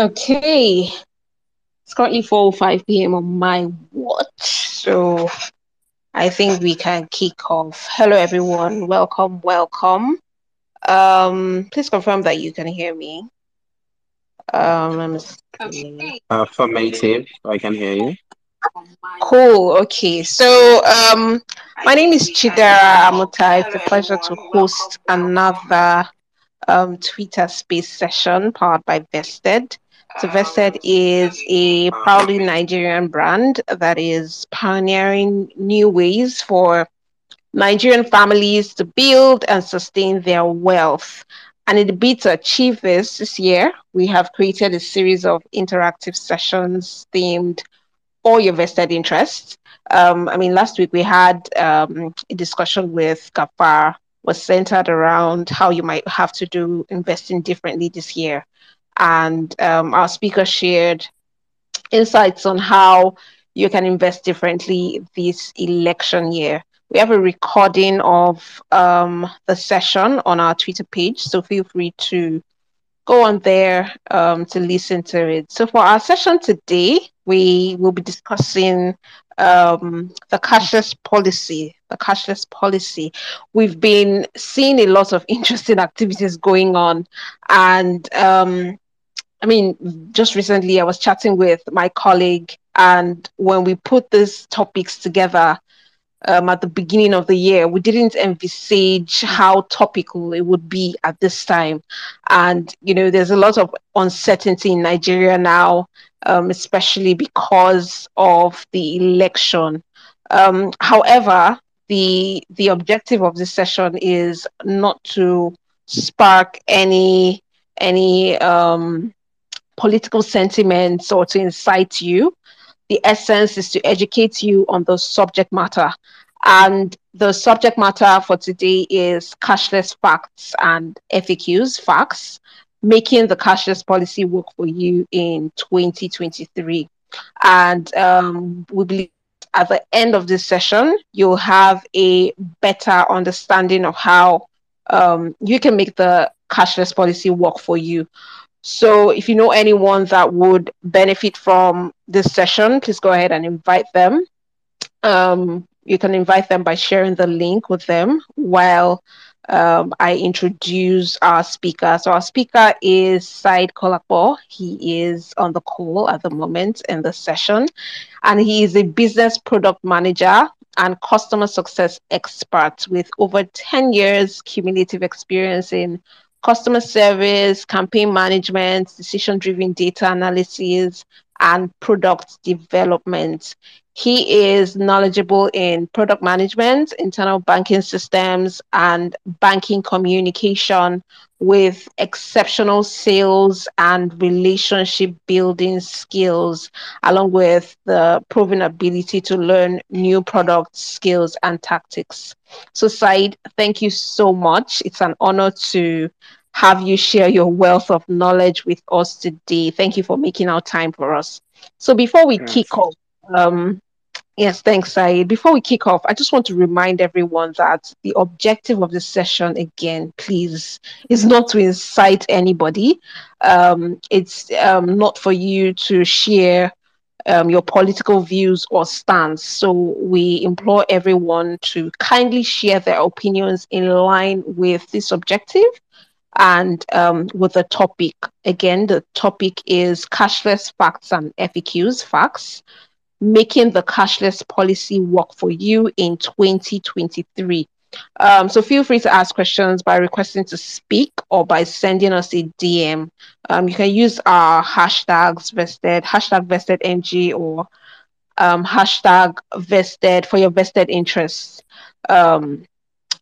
Okay, it's currently 4:05 p.m. on my watch, so I think we can kick off. Hello, everyone. Welcome, welcome. Um, please confirm that you can hear me. Um, let me see. Affirmative. I can hear you. Cool. Okay. So, um, my name is Chidera Amutai. It's a pleasure to host another um, Twitter space session powered by Vested. So Vested is a proudly Nigerian brand that is pioneering new ways for Nigerian families to build and sustain their wealth. And in the bid to achieve this this year, we have created a series of interactive sessions themed all your vested interests. Um, I mean, last week we had um, a discussion with Gafar was centered around how you might have to do investing differently this year. And um, our speaker shared insights on how you can invest differently this election year. We have a recording of um, the session on our Twitter page, so feel free to go on there um, to listen to it. So, for our session today, we will be discussing um, the cashless policy. The cashless policy. We've been seeing a lot of interesting activities going on, and um, I mean, just recently I was chatting with my colleague, and when we put these topics together, um, at the beginning of the year, we didn't envisage how topical it would be at this time. And, you know, there's a lot of uncertainty in Nigeria now, um, especially because of the election. Um, however, the the objective of this session is not to spark any any um, political sentiments or to incite you the essence is to educate you on the subject matter. And the subject matter for today is cashless facts and FAQs, facts, making the cashless policy work for you in 2023. And um, we believe at the end of this session, you'll have a better understanding of how um, you can make the cashless policy work for you. So if you know anyone that would benefit from this session, please go ahead and invite them. Um, you can invite them by sharing the link with them while um, I introduce our speaker. So our speaker is Sa'id Kolapo. He is on the call at the moment in the session, and he is a business product manager and customer success expert with over 10 years cumulative experience in customer service, campaign management, decision driven data analysis, and product development. He is knowledgeable in product management, internal banking systems, and banking communication with exceptional sales and relationship building skills, along with the proven ability to learn new product skills and tactics. So, Sa'id, thank you so much. It's an honor to have you share your wealth of knowledge with us today. Thank you for making our time for us. So, before we yes. kick off, um, Yes, thanks, Sa'id. Before we kick off, I just want to remind everyone that the objective of this session, again, please, is not to incite anybody. Um, it's um, not for you to share um, your political views or stance. So we implore everyone to kindly share their opinions in line with this objective and um, with the topic. Again, the topic is cashless facts and FAQs, facts making the cashless policy work for you in 2023. Um, so feel free to ask questions by requesting to speak or by sending us a DM. Um, you can use our hashtags vested, hashtag vested NG or um, hashtag vested for your vested interests. Um,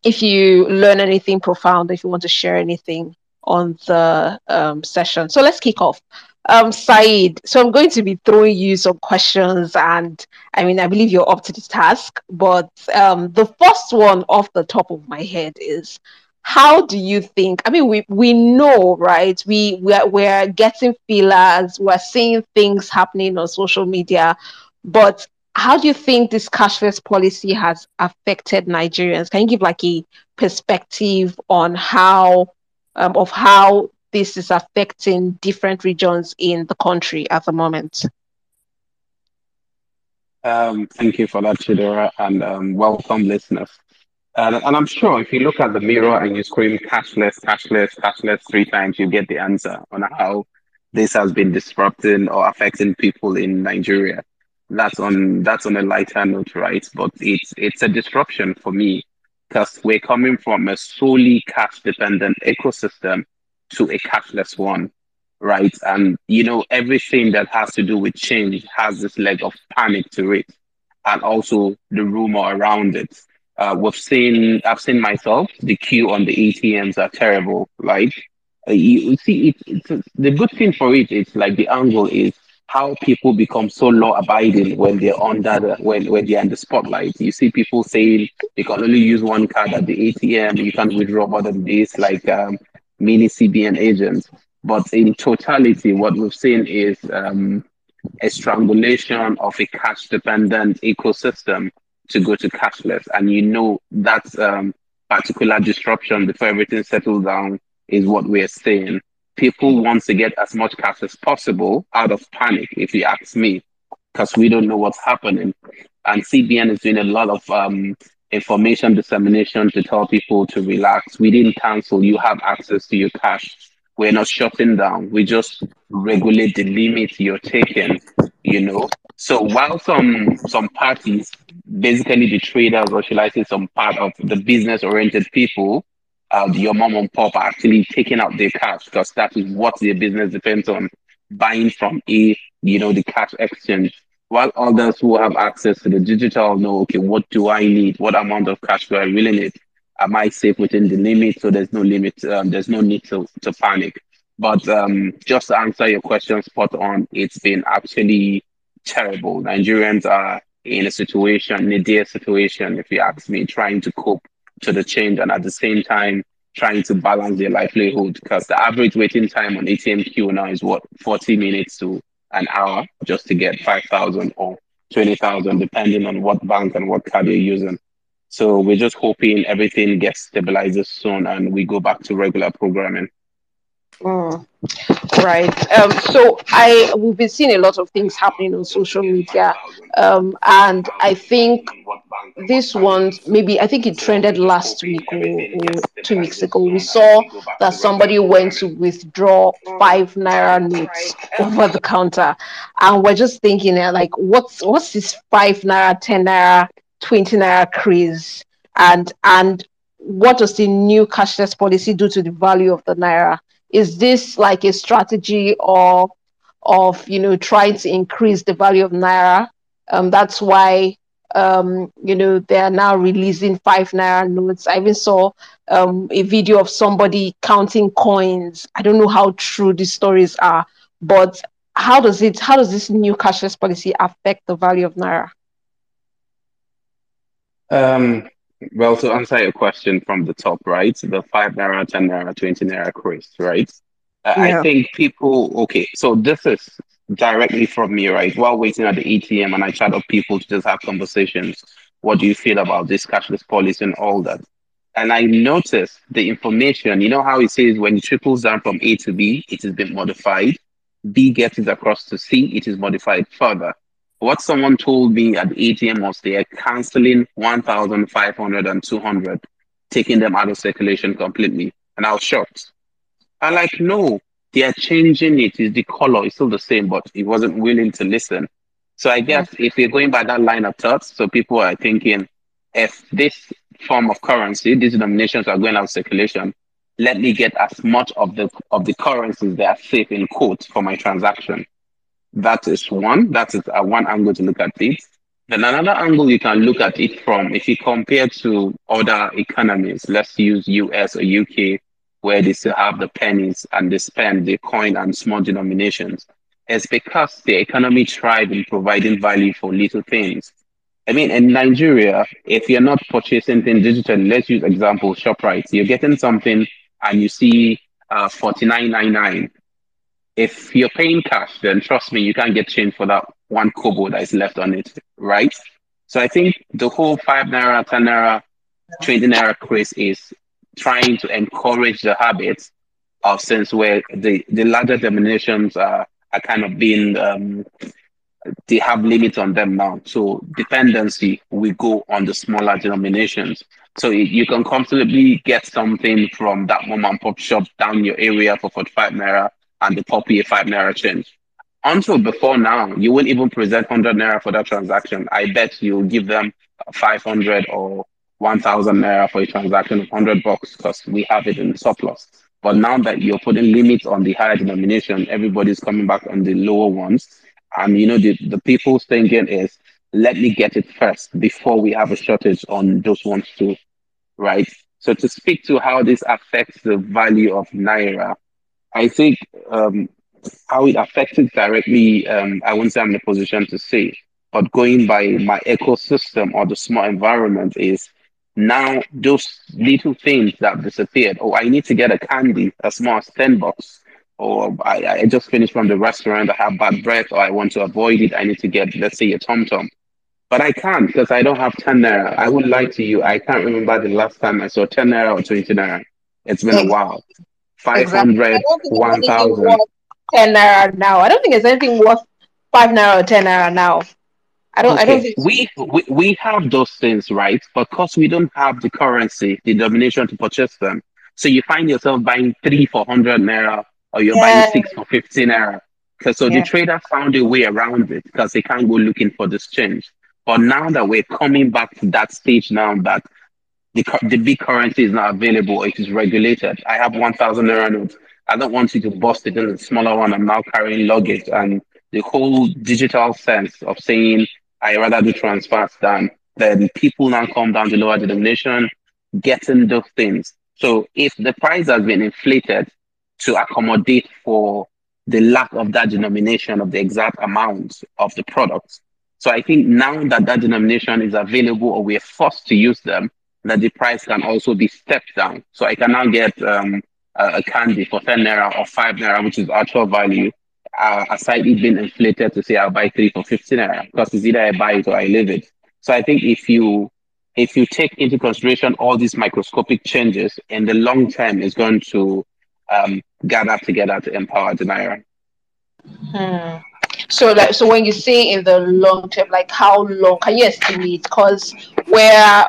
if you learn anything profound, if you want to share anything on the um, session. So let's kick off. Um, so I'm going to be throwing you some questions, and I mean, I believe you're up to the task. But um, the first one off the top of my head is, how do you think? I mean, we we know, right? We we're, we're getting feelers, we're seeing things happening on social media, but how do you think this cashless policy has affected Nigerians? Can you give like a perspective on how um, of how this is affecting different regions in the country at the moment? Um, thank you for that, Chidera, and um, welcome, listeners. And, and I'm sure if you look at the mirror and you scream cashless, cashless, cashless three times, you get the answer on how this has been disrupting or affecting people in Nigeria. That's on that's on a lighter note, right? But it's it's a disruption for me because we're coming from a solely cash dependent ecosystem to a cashless one, right? And you know, everything that has to do with change has this leg of panic to it, and also the rumor around it. Uh, we've seen, I've seen myself, the queue on the ATMs are terrible. Like, uh, you, see, it, it's the good thing for. It's like the angle is how people become so law abiding when they're under the when, when they're in the spotlight. You see people saying you can only use one card at the ATM, you can't withdraw more than this, like um, mini CBN agents. But in totality, what we've seen is um, a strangulation of a cash dependent ecosystem to go to cashless. And you know that um, particular disruption before everything settles down is what we're seeing people want to get as much cash as possible out of panic, if you ask me, because we don't know what's happening. And CBN is doing a lot of um, information dissemination to tell people to relax. We didn't cancel. You have access to your cash. We're not shutting down. We just regulate the limit you're taking, you know. So while some some parties, basically the traders, or should I say some part of the business oriented people, uh, your mom and pop are actually taking out their cash because that is what their business depends on buying from a you know the cash exchange. While others who have access to the digital know okay what do i need? What amount of cash do i really need? Am i safe within the limit? So there's no limit um, there's no need to, to panic. But um, just to answer your question spot on it's been actually terrible. Nigerians are in a situation in a dear situation if you ask me trying to cope to the change and at the same time trying to balance their livelihood because the average waiting time on ATM queue now is what 40 minutes to an hour just to get 5,000 or 20,000 depending on what bank and what card you're using. So we're just hoping everything gets stabilized soon and we go back to regular programming. Mm, right. Um, so I we've been seeing a lot of things happening on social media, um, and I think this one maybe I think it trended last week or, or, two weeks ago. We saw that somebody went to withdraw five naira notes over the counter, and we're just thinking uh, like, what's what's this five naira, ten naira, twenty naira craze, and and what does the new cashless policy do to the value of the naira? Is this like a strategy of of you know trying to increase the value of naira? Um, that's why um, you know they are now releasing five naira notes. I even saw um, a video of somebody counting coins. I don't know how true these stories are but how does it how does this new cashless policy affect the value of naira? Um, well, to answer your question from the top, right? The five naira, ten naira, twenty naira craze, right? Uh, yeah. I think people. Okay, so this is directly from me, right? While waiting at the ATM, and I chat up people to just have conversations. What do you feel about this cashless policy and all that? And I noticed the information. You know how it says when it triples down from A to B, it has been modified. B gets it across to C, it is modified further. What someone told me at the ATM was they are canceling 1,500 and 200, taking them out of circulation completely. And I was shocked. I like, no, they are changing it. Is the color it's still the same, but he wasn't willing to listen. So I guess if you're going by that line of thought, so people are thinking, if this form of currency, these denominations are going out of circulation, let me get as much of the of the currencies that are safe in quotes for my transaction. That is one. That is uh, one angle to look at it. Then another angle you can look at it from, if you compare to other economies, let's use US or UK, where they still have the pennies and they spend the coin and small denominations. It's because the economy thrives in providing value for little things. I mean, in Nigeria, if you're not purchasing things digitally, let's use example ShopRite, you're getting something and you see uh, 49.99 if you're paying cash, then trust me, you can't get change for that one kobo that is left on it, right? So I think the whole five naira, ten naira, twenty naira craze is trying to encourage the habits of since where the, the larger denominations are, are kind of being um, they have limits on them now. So dependency we go on the smaller denominations. So you can comfortably get something from that mom and pop shop down your area for 45 naira and the poppy a 5 naira change. Until before now, you wouldn't even present 100 naira for that transaction. I bet you give them 500 or 1000 naira for a transaction of 100 bucks because we have it in surplus. But now that you're putting limits on the higher denomination, everybody's coming back on the lower ones. And you know, the, the people's thinking is, let me get it first before we have a shortage on those ones too, right? So to speak to how this affects the value of Naira, I think um, how it affected directly, um, I wouldn't say I'm in a position to say, but going by my ecosystem or the small environment is now those little things that disappeared. Oh, I need to get a candy, a small 10 bucks or I, I just finished from the restaurant, I have bad breath, or I want to avoid it, I need to get, let's say, a Tom Tom. But I can't because I don't have 10 naira. I would lie to you. I can't remember the last time I saw 10 naira or 20 naira. It's been a while. 500, exactly. 1000. 10 naira now. I don't think there's anything worth 5 naira or 10 naira now. I don't. Okay. I don't think we, we we have those things, right? Because we don't have the currency, the denomination to purchase them. So you find yourself buying three for hundred naira or you're yeah. buying six for 15 naira. So yeah. the trader found a way around it because they can't go looking for this change. But now that we're coming back to that stage now that the, the big currency is not available, it is regulated. I have 1,000 naira notes. I don't want you to bust it in the smaller one. I'm now carrying luggage and the whole digital sense of saying I rather do transfers than then people now come down to lower denomination, getting those things. So if the price has been inflated, to accommodate for the lack of that denomination of the exact amount of the products. So I think now that that denomination is available or we're forced to use them, that the price can also be stepped down. So I can now get um, a, candy for 10 naira or 5 naira, which is actual value, uh, aside it being inflated to say I'll buy three for 15 naira, because it's either I buy it or I leave it. So I think if you if you take into consideration all these microscopic changes in the long term, is going to um, gather together to empower the naira. Hmm. So, like, so when you say in the long term, like how long can you estimate? Because where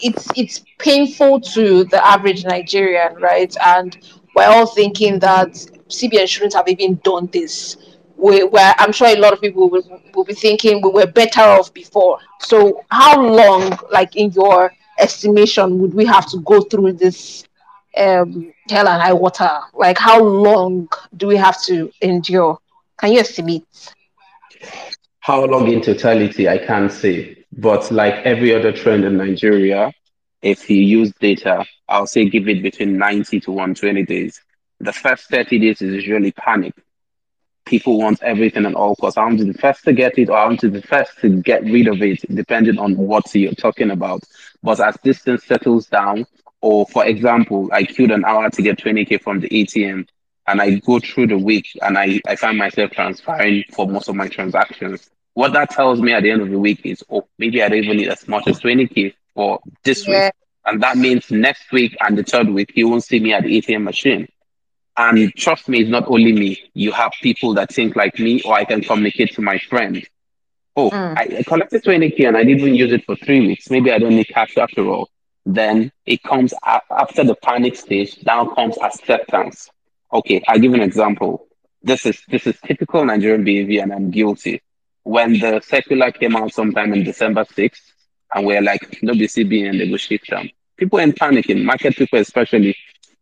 it's it's painful to the average Nigerian, right? And we're all thinking that CBN shouldn't have even done this. We, where I'm sure a lot of people will, will be thinking we were better off before. So, how long, like in your estimation, would we have to go through this um, hell and high water? Like, how long do we have to endure? Can you estimate? How long in totality, I can't say. But like every other trend in Nigeria, if you use data, I'll say give it between 90 to 120 days. The first 30 days is usually panic. People want everything at all costs. I'm the first to get it or I'm the first to get rid of it, depending on what you're talking about. But as distance settles down, or for example, I queued an hour to get 20K from the ATM and I go through the week and I, I find myself transferring for most of my transactions. What that tells me at the end of the week is, oh, maybe I don't even need as much as 20K for this yeah. week. And that means next week and the third week, you won't see me at the ATM machine. And trust me, it's not only me. You have people that think like me, or I can communicate to my friend. Oh, mm. I, I collected 20K and I didn't even use it for three weeks. Maybe I don't need cash after all then it comes after the panic stage. Now comes acceptance. Okay, I'll give an example. This is this is typical Nigerian behavior, and I'm guilty. When the circular came out sometime in December 6th, and we're like, no BCB and they go shift them. People ain't panicking, market people especially,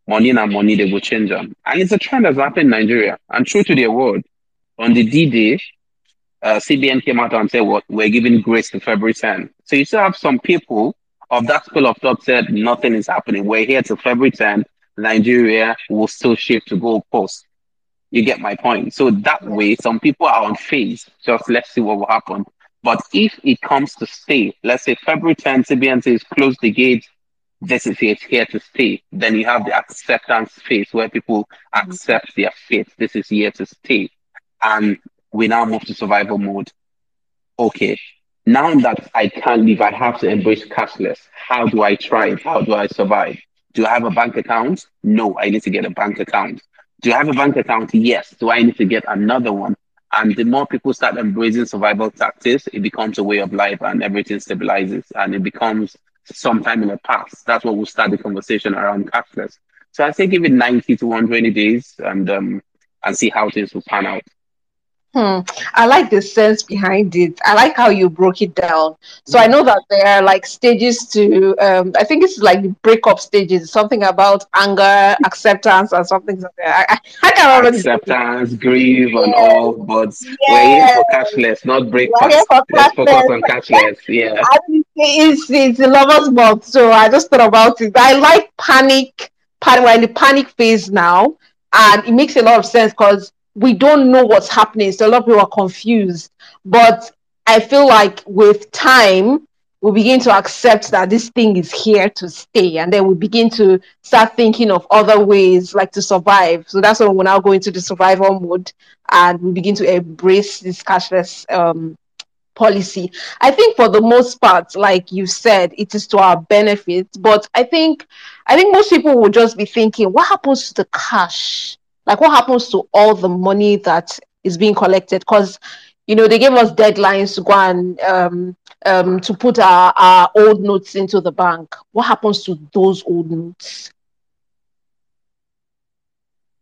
money and money, they will change them. And it's a trend that's happened in Nigeria. And true to their word, on the D-Day, uh, CBN came out and said, well, we're giving grace to February 10. So you still have some people of that school of thought said nothing is happening. We're here till February 10th. Nigeria will still shift to Gold Coast. You get my point. So that way, some people are on phase. Just let's see what will happen. But if it comes to stay, let's say February 10th, CBN says close the gate. This is here, here to stay. Then you have the acceptance phase where people mm-hmm. accept their fate. This is here to stay. And we now move to survival mode. Okay, now that I can't leave, I have to embrace cashless. How do I try it? How do I survive? Do I have a bank account? No, I need to get a bank account. Do you have a bank account? Yes. Do I need to get another one? And the more people start embracing survival tactics, it becomes a way of life and everything stabilizes and it becomes sometime in the past. That's what we'll start the conversation around cashless. So I say give it 90 to 120 days and um and see how things will pan out. Hmm. I like the sense behind it. I like how you broke it down. So I know that there are like stages to. Um, I think it's like the breakup stages. Something about anger, acceptance, and something. Like I, I, I can't remember. Acceptance, grief, yeah. and all. But yeah. we're here for cashless, not breakfast. Let's focus on cashless. Yeah. it's it's a lover's month, so I just thought about it. I like panic. Panic. We're in the panic phase now, and it makes a lot of sense because we don't know what's happening. So a lot of people are confused. But I feel like with time, we begin to accept that this thing is here to stay. And then we begin to start thinking of other ways like to survive. So that's when we're now going to the survival mode and we begin to embrace this cashless um, policy. I think for the most part, like you said, it is to our benefit. But I think I think most people will just be thinking, what happens to the cash? Like what happens to all the money that is being collected? Because you know they gave us deadlines to go and um, um, to put our, our old notes into the bank. What happens to those old notes?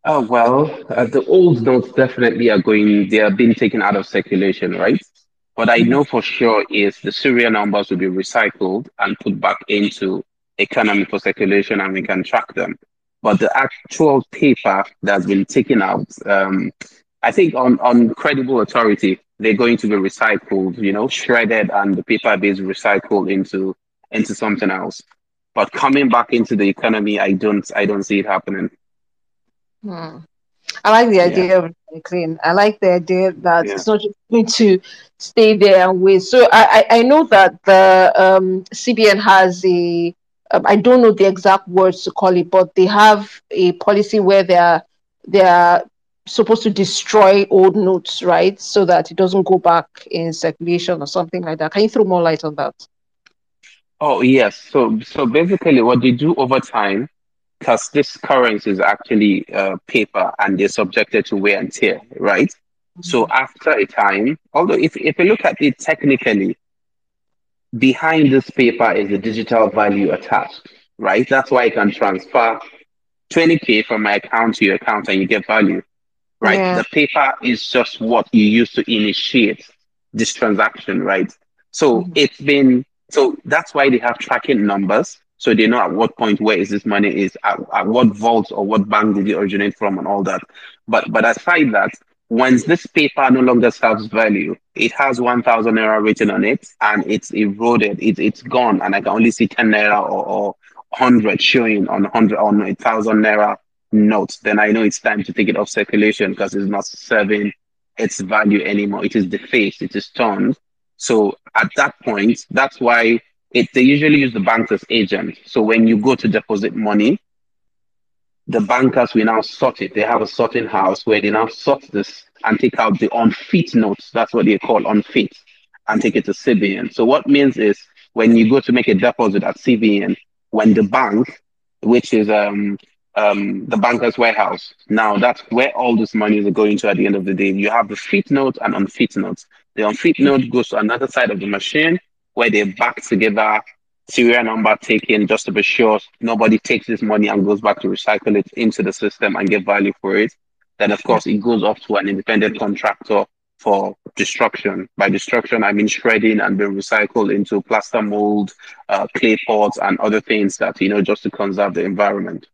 Oh well uh, the old notes definitely are going they are being taken out of circulation right? What i know for sure is the serial numbers will be recycled and put back into economy for circulation and we can track them but the actual paper that's been taken out, um, I think on, on credible authority, they're going to be recycled, you know, shredded and the paper is recycled into into something else. But coming back into the economy, I don't I don't see it happening. Hmm. I like the idea yeah. of clean. I like the idea that yeah. it's not just going to stay there and wait. So I, I, I know that the um, CBN has a um, I don't know the exact words to call it, but they have a policy where they're they're supposed to destroy old notes, right, so that it doesn't go back in circulation or something like that. Can you throw more light on that? Oh yes. So so basically, what they do over time, because this currency is actually uh, paper and they're subjected to wear and tear, right? Mm-hmm. So after a time, although if if you look at it technically, behind this paper is the digital value attached, right? That's why I can transfer 20K from my account to your account and you get value, right? Yeah. The paper is just what you use to initiate this transaction, right? So mm-hmm. it's been, so that's why they have tracking numbers. So they know at what point where is this money is, at, at what vault or what bank did it originate from and all that. But but aside that, once this paper no longer serves value, it has 1,000 naira written on it and it's eroded, it, it's gone, and I can only see 10 naira or, or 100 showing on 100 on a 1,000 naira notes, then I know it's time to take it off circulation because it's not serving its value anymore. It is defaced, it is turned. So at that point, that's why it, they usually use the banks as agent. So when you go to deposit money, the bankers will now sort it. They have a sorting house where they now sort this and take out the unfit notes. That's what they call unfit and take it to CBN. So what means is when you go to make a deposit at CBN, when the bank, which is um, um, the banker's warehouse, now that's where all this money is going to at the end of the day. You have the fit note and unfit notes. The unfit note goes to another side of the machine where they back together serial number taken just to be sure nobody takes this money and goes back to recycle it into the system and get value for it. Then, of course, it goes off to an independent contractor for destruction. By destruction, I mean shredding and being recycled into plaster mold, uh, clay pots, and other things that, you know, just to conserve the environment.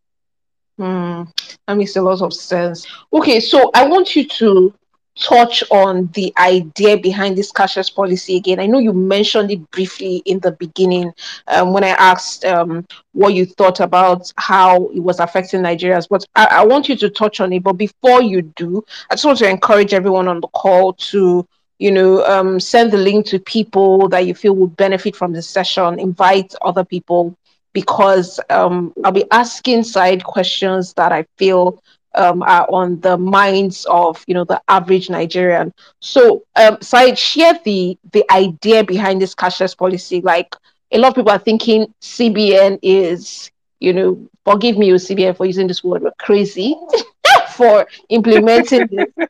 Mm, that makes a lot of sense. Okay, so I want you to touch on the idea behind this cashless policy again? I know you mentioned it briefly in the beginning um, when I asked um, what you thought about how it was affecting Nigerians, but I, I, want you to touch on it. But before you do, I just want to encourage everyone on the call to you know um, send the link to people that you feel would benefit from the session invite other people because um, i'll be asking side questions that i feel um, are on the minds of you know the average Nigerian. So, um, so I share the the idea behind this cashless policy. Like a lot of people are thinking CBN is, you know, forgive me, CBN for using this word, but crazy. for implementing this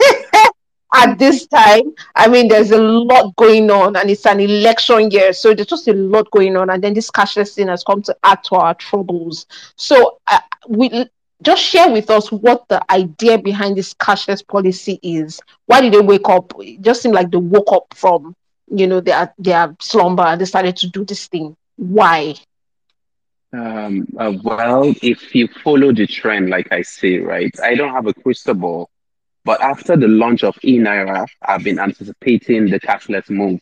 at this time. I mean, there's a lot going on, and it's an election year, so there's just a lot going on. And then this cashless thing has come to add to our troubles. So, uh, we just share with us what the idea behind this cashless policy is. Why did they wake up? It just seemed like they woke up from, you know, their their slumber and decided to do this thing. Why? Um, uh, well, if you follow the trend, like I say, right, I don't have a crystal ball, but after the launch of eNaira, I've been anticipating the cashless move.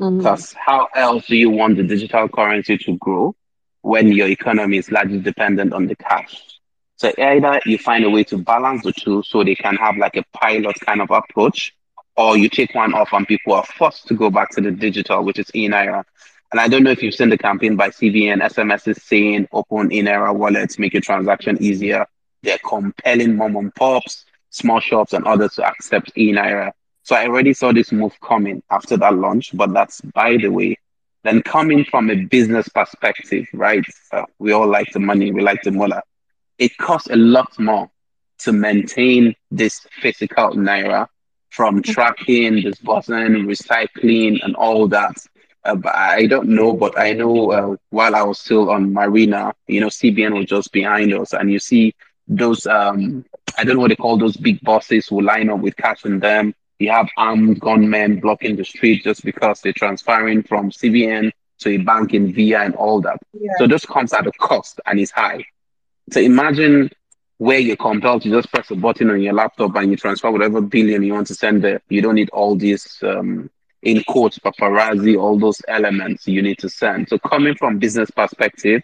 Mhm. Because how else do you want the digital currency to grow when your economy is largely dependent on the cash? So either you find a way to balance the two so they can have like a pilot kind of approach, or you take one off and people are forced to go back to the digital, which is eNaira. And I don't know if you've seen the campaign by CBN, SMS is saying open eNaira wallets, make your transaction easier. They're compelling mom and pops, small shops, and others to accept eNaira. So I already saw this move coming after that launch, but that's by the way. Then coming from a business perspective, right? Uh, we all like the money, we like the mullah. It costs a lot more to maintain this physical naira from tracking, disbursing, recycling, and all that. Uh, but I don't know, but I know uh, while I was still on Marina, you know, CBN was just behind us, and you see those um, I don't know what they call those big bosses who line up with cash in them. You have armed gunmen blocking the street just because they're transferring from CBN to a bank in VIA and all that. Yeah. So this comes at a cost and it's high. So imagine where you're compelled to just press a button on your laptop and you transfer whatever billion you want to send there. You don't need all these um, in quotes paparazzi, all those elements you need to send. So coming from business perspective,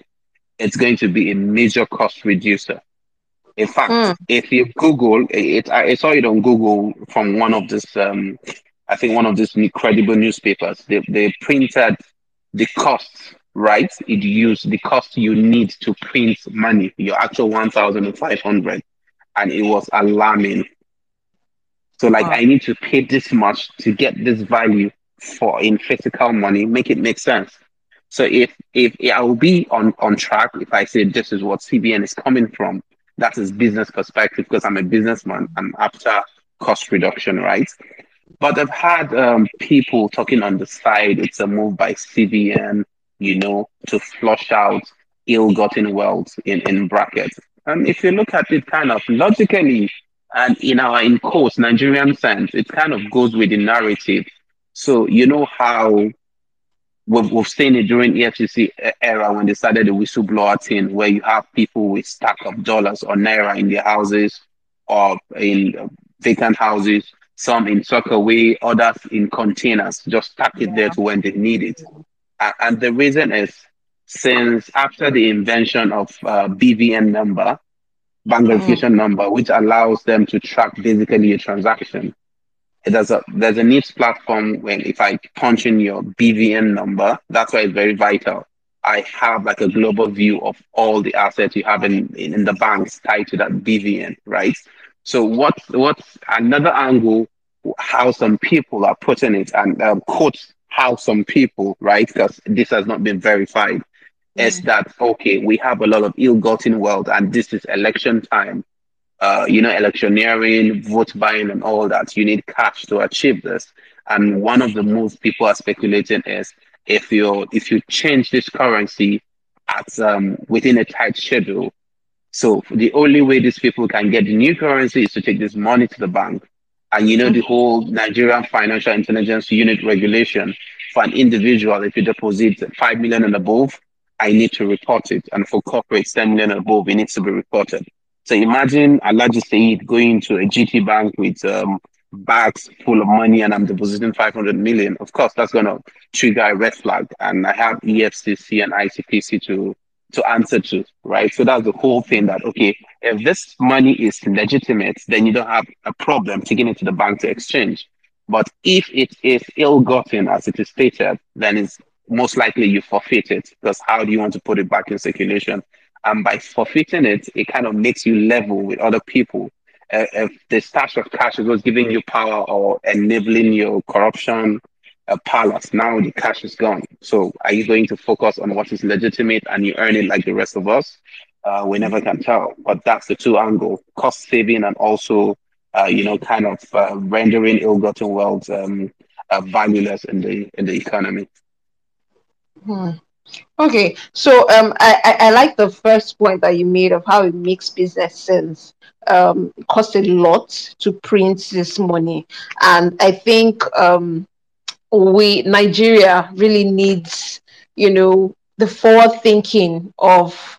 it's going to be a major cost reducer. In fact, Mm. if you Google it, I saw it on Google from one of this, um, I think one of these credible newspapers. They they printed the cost, right? It used the cost you need to print money, your actual one thousand and five hundred, and it was alarming. So like Wow. I need to pay this much to get this value for in physical money, make it make sense. So if if I will be on on track if I say this is what CBN is coming from, that is business perspective because I'm a businessman. I'm after cost reduction, right? But I've had um, people talking on the side. It's a move by CBN, you know, to flush out ill-gotten wealth in in brackets. And if you look at it, kind of logically and in our in course Nigerian sense, it kind of goes with the narrative. So you know how we've, we've seen it during EFCC era when they started the whistleblower thing, where you have people with stack of dollars or naira in their houses or in vacant houses, some in away, others in containers, just stack it there to when they need it. And the reason is since after the invention of uh, BVN number, bank verification number, which allows them to track basically a transaction. There's a there's a NIPS platform when if I punch in your BVN number, that's why it's very vital. I have like a global view of all the assets you have in, in, in the banks tied to that BVN, right? So what what's another angle how some people are putting it and um, quote how some people, right? Because this has not been verified is that okay we have a lot of ill-gotten wealth and this is election time. Uh, you know electioneering vote buying and all that. You need cash to achieve this. And one of the moves people are speculating is if you if you change this currency at um, within a tight schedule. So the only way these people can get the new currency is to take this money to the bank and you know the whole nigerian financial intelligence unit regulation for an individual if you deposit 5 million and above I need to report it. And for corporates, 10 million and above, it needs to be reported. So imagine Alhaji Said going to a GT bank with um, bags full of money and I'm depositing 500 million. Of course, that's going to trigger a red flag. And I have EFCC and ICPC to, to answer to, right? So that's the whole thing that, okay, if this money is legitimate, then you don't have a problem taking it to the bank to exchange. But if it is ill-gotten, as it is stated, then it's most likely you forfeit it because how do you want to put it back in circulation? And by forfeiting it, it kind of makes you level with other people. Uh, if the stash of cash is what's giving you power or enabling your corruption uh, palace, now the cash is gone. So are you going to focus on what is legitimate and you earn it like the rest of us? Uh, we never can tell, but that's the two angle: cost saving and also, uh, you know, kind of uh, rendering ill-gotten wealth um, uh, valueless in the in the economy. Hmm. Okay, so um, I, I, I like the first point that you made of how it makes business sense. Um, it costs a lot to print this money, and I think um, we Nigeria really needs, you know, the forward thinking of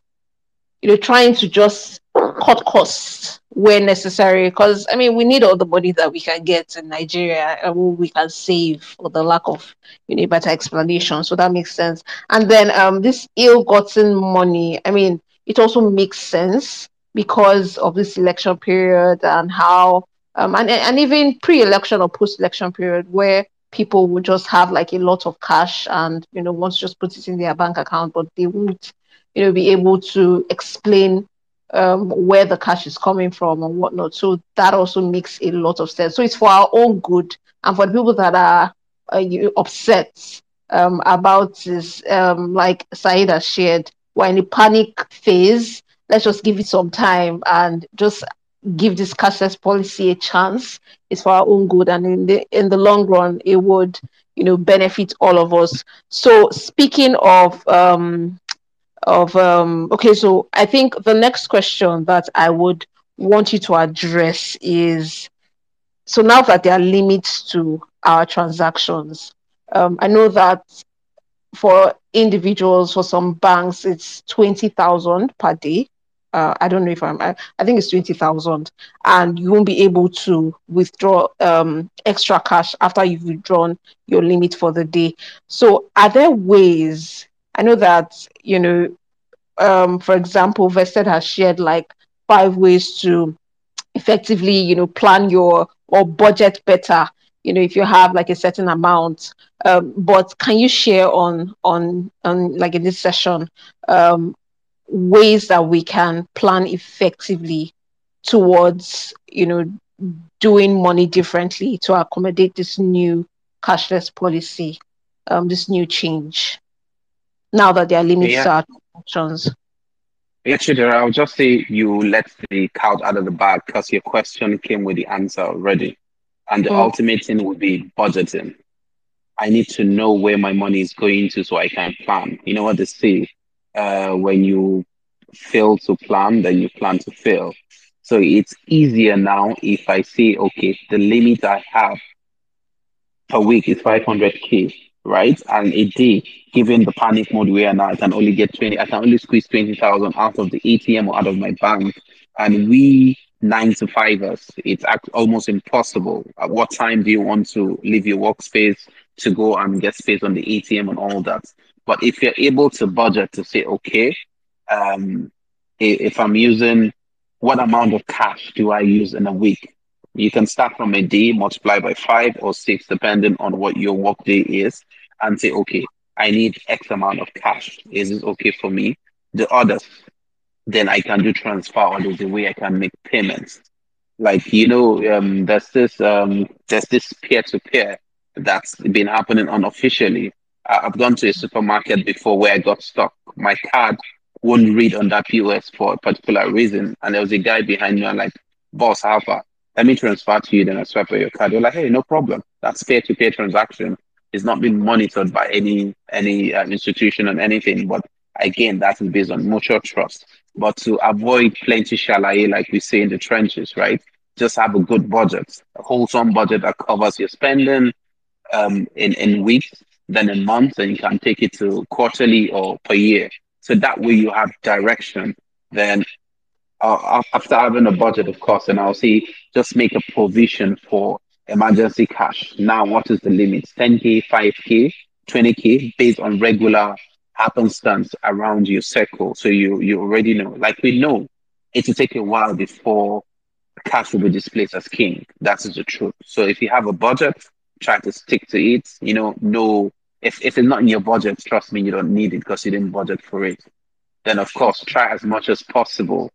you know, trying to just cut costs where necessary. Because I mean, we need all the money that we can get in Nigeria and we can save for the lack of you know better explanation. So that makes sense. And then um, this ill-gotten money. I mean, it also makes sense because of this election period and how um, and and even pre-election or post-election period where people would just have like a lot of cash and you know want to just put it in their bank account but they won't you know, be able to explain um, where the cash is coming from and whatnot. So that also makes a lot of sense. So it's for our own good and for the people that are uh, upset um, about this, um, like Sa'id has shared, we're in a panic phase. Let's just give it some time and just give this cashless policy a chance. It's for our own good, and in the in the long run, it would you know benefit all of us. So speaking of um, of um okay so i think the next question that i would want you to address is so now that there are limits to our transactions um, i know that for individuals for some banks it's 20000 per day uh, I don't know if I'm, I, I think it's 20,000 and you won't be able to withdraw um, extra cash after you've withdrawn your limit for the day. So are there ways I know that you know, um, for example, Vested has shared like five ways to effectively, you know, plan your or budget better. You know, if you have like a certain amount. Um, but can you share on on on like in this session um, ways that we can plan effectively towards you know doing money differently to accommodate this new cashless policy, um, this new change? now that there are limits Yeah, to our transactions. yeah, Chidera, I'll just say you let the cat out of the bag because your question came with the answer already. And the Mm, ultimate thing would be budgeting. I need to know where my money is going to so I can plan. You know what they say? Uh, when you fail to plan, then you plan to fail. So it's easier now if I say, okay, the limit I have per week is 500k, right? And a day, given the panic mode we are now, I can only get 20, I can only squeeze 20,000 out of the ATM or out of my bank. And we nine to fivers, it's almost impossible. At what time do you want to leave your workspace to go and get space on the ATM and all that? But if you're able to budget to say, okay, um, if I'm using what amount of cash do I use in a week? You can start from a day, multiply by five or six, depending on what your work day is, and say, okay, I need X amount of cash. Is this okay for me? The others, then I can do transfer or there's a way I can make payments. Like, you know, um, there's this um, there's this peer to peer that's been happening unofficially. I've gone to a supermarket before where I got stuck. My card wouldn't read on that POS for a particular reason, and there was a guy behind me. I'm like, "Boss, how far? Let me transfer to you." Then I swipe your card. You're like, "Hey, no problem. That's peer to peer transaction. It's not been monitored by any any uh, institution or anything, but again, that is based on mutual trust." But to avoid plenty shalaye, like we say in the trenches, right? just have a good budget, a wholesome budget that covers your spending um, in, in weeks, then a month, and you can take it to quarterly or per year. So that way you have direction. Then uh, after having a budget, of course, and I'll say just make a provision for emergency cash. Now, what is the limit? 10K, 5K, 20K, based on regular happenstance around your circle. So you, you already know. Like we know, it will take a while before cash will be displaced as king. That is the truth. So if you have a budget, try to stick to it. You know, no, if, if it's not in your budget, trust me, you don't need it because you didn't budget for it. Then of course, try as much as possible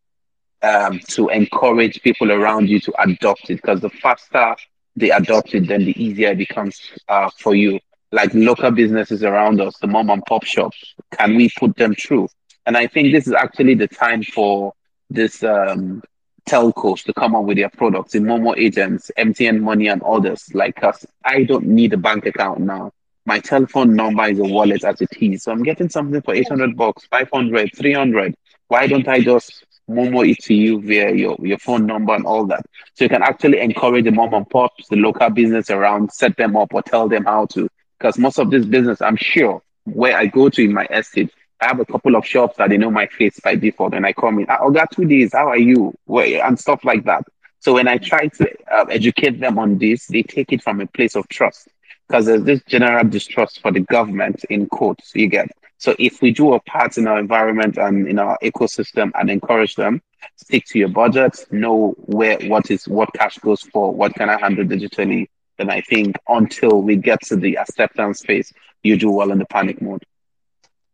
um, to encourage people around you to adopt it because the faster they adopt it, then the easier it becomes uh, for you. Like local businesses around us, the mom and pop shops, can we put them through? And I think this is actually the time for this um, telcos to come up with their products, the Momo agents, MTN Money, and others like us. I don't need a bank account now. My telephone number is a wallet as it is. So I'm getting something for 800 bucks, 500, 300. Why don't I just Momo it to you via your, your phone number and all that? So you can actually encourage the mom and pops, the local business around, set them up or tell them how to. Because most of this business, I'm sure, where I go to in my estate, I have a couple of shops that they know my face by default, and I come in. Oh, got two days. How are you? Where? And stuff like that. So when I try to uh, educate them on this, they take it from a place of trust because there's this general distrust for the government in quotes. You get so if we do a part in our environment and in our ecosystem and encourage them, stick to your budget, know where what is what cash goes for, what can I handle digitally. Then I think until we get to the acceptance phase, you do well in the panic mode.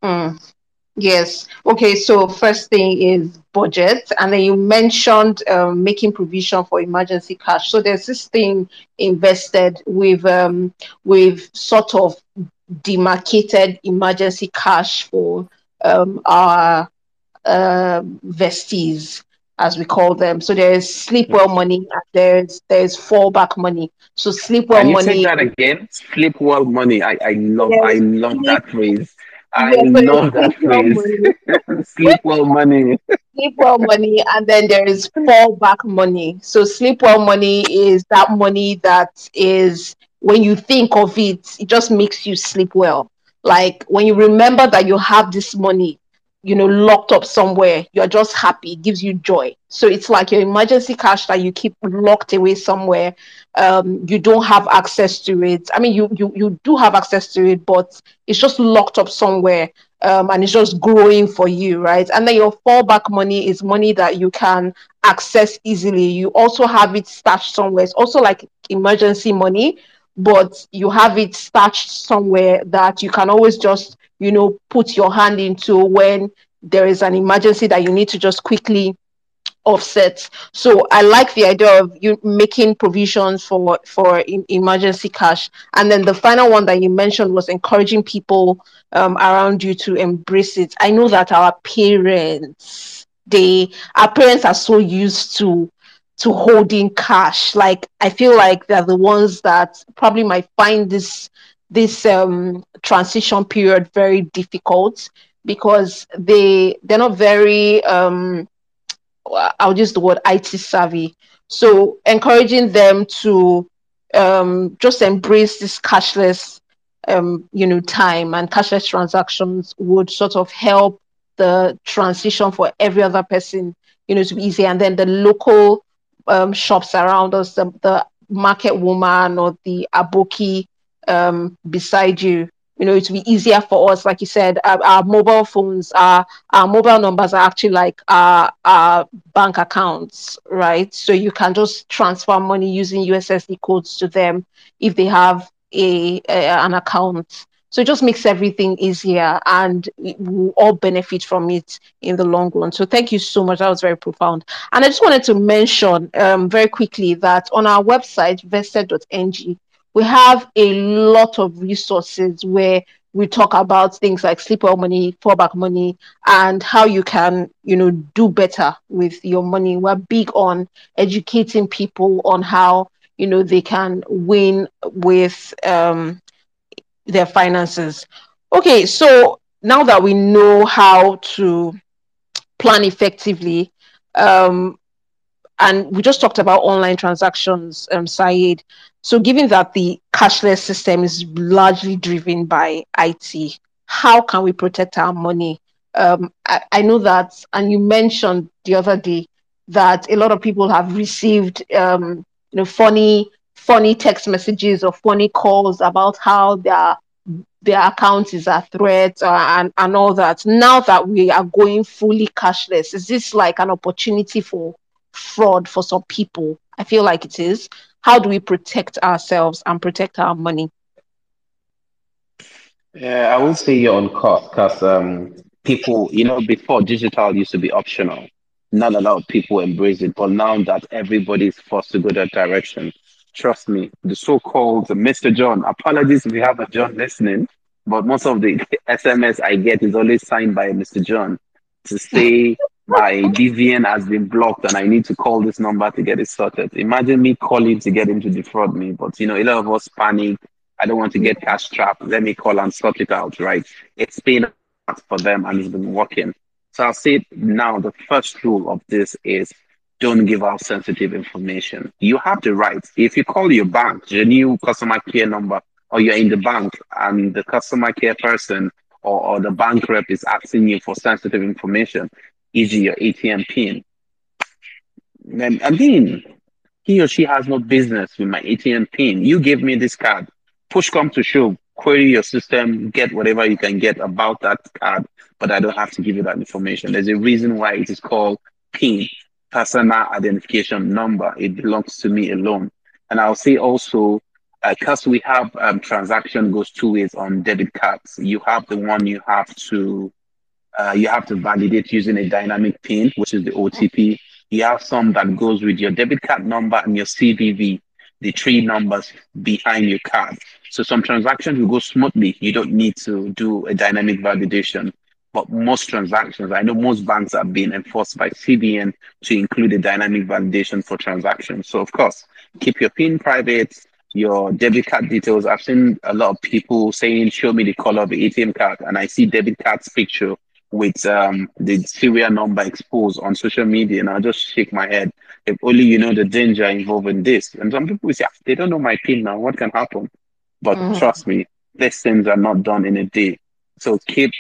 Mm. Yes. Okay. So first thing is budget, and then you mentioned um, making provision for emergency cash. So there's this thing invested with um, with sort of demarcated emergency cash for um, our uh, vesties, as we call them. So there's sleep well money and there's there's fallback money. So sleep well Can you money. say that again? Sleep well money. I, I love I love that phrase. I love that phrase. sleep well money. sleep well money, and then there is fallback money. So sleep well money is that money that is when you think of it, it just makes you sleep well. Like when you remember that you have this money, you know, locked up somewhere, you're just happy, it gives you joy. So it's like your emergency cash that you keep locked away somewhere. Um, you don't have access to it. I mean, you you you do have access to it, but it's just locked up somewhere. Um, and it's just growing for you, right? And then your fallback money is money that you can access easily. You also have it stashed somewhere. It's also like emergency money, but you have it stashed somewhere that you can always just you know, put your hand into when there is an emergency that you need to just quickly offset. So I like the idea of you making provisions for for emergency cash. And then the final one that you mentioned was encouraging people um, around you to embrace it. I know that our parents, they our parents are so used to to holding cash. Like I feel like they're the ones that probably might find this this um, transition period very difficult because they they're not very um, I'll use the word IT savvy. So encouraging them to um, just embrace this cashless um, you know time and cashless transactions would sort of help the transition for every other person you know to be easy and then the local um, shops around us the, the market woman or the aboki um, beside you. You know, it will be easier for us, like you said, our, our mobile phones, our, our mobile numbers are actually like our, our bank accounts, right? So you can just transfer money using USSD codes to them if they have a, a an account. So it just makes everything easier and we will all benefit from it in the long run. So thank you so much. That was very profound. And I just wanted to mention um, very quickly that on our website, vested.ng, we have a lot of resources where we talk about things like sleeper money, fallback money, and how you can, you know, do better with your money. We're big on educating people on how, you know, they can win with um, their finances. Okay, so now that we know how to plan effectively, um, and we just talked about online transactions, um, Sa'id. So, given that the cashless system is largely driven by IT, how can we protect our money? Um, I, I, know that, and you mentioned the other day that a lot of people have received, um, you know, funny, funny text messages or funny calls about how their their account is a threat uh, and and all that. Now that we are going fully cashless, is this like an opportunity for fraud for some people. I feel like it is. How do we protect ourselves and protect our money? Yeah, I would say you're on course because um, people, you know, before digital used to be optional. Not a lot of people embrace it, but now that everybody's forced to go that direction, trust me, the so-called Mr. John. Apologies if you have a John listening, but most of the SMS I get is always signed by Mr. John. to say my BVN has been blocked and I need to call this number to get it sorted. Imagine me calling to get him to defraud me. But you know, a lot of us panic. I don't want to get cash trapped. Let me call and sort it out, right? It's been for them and it's been working. So I'll say now the first rule of this is don't give out sensitive information. You have the right. If you call your bank, your new customer care number, or you're in the bank and the customer care person or, or the bank rep is asking you for sensitive information, e.g., your ATM PIN. Then again, he or she has no business with my ATM PIN. You give me this card. Push come to shove, query your system, get whatever you can get about that card, but I don't have to give you that information. There's a reason why it is called PIN, personal identification number. It belongs to me alone. And I'll say also, because uh, we have um, transaction goes two ways on debit cards. You have the one you have to uh, you have to validate using a dynamic PIN, which is the OTP. You have some that goes with your debit card number and your CVV, the three numbers behind your card. So some transactions will go smoothly. You don't need to do a dynamic validation. But most transactions, I know most banks are being enforced by CBN to include a dynamic validation for transactions. So of course, keep your PIN private, your debit card details. I've seen a lot of people saying, show me the color of the ATM card. And I see debit card's picture with um, the serial number exposed on social media, and I just shake my head. If only you know the danger involved in this. And some people say, ah, they don't know my PIN now. What can happen? But mm-hmm. trust me, these things are not done in a day. So keep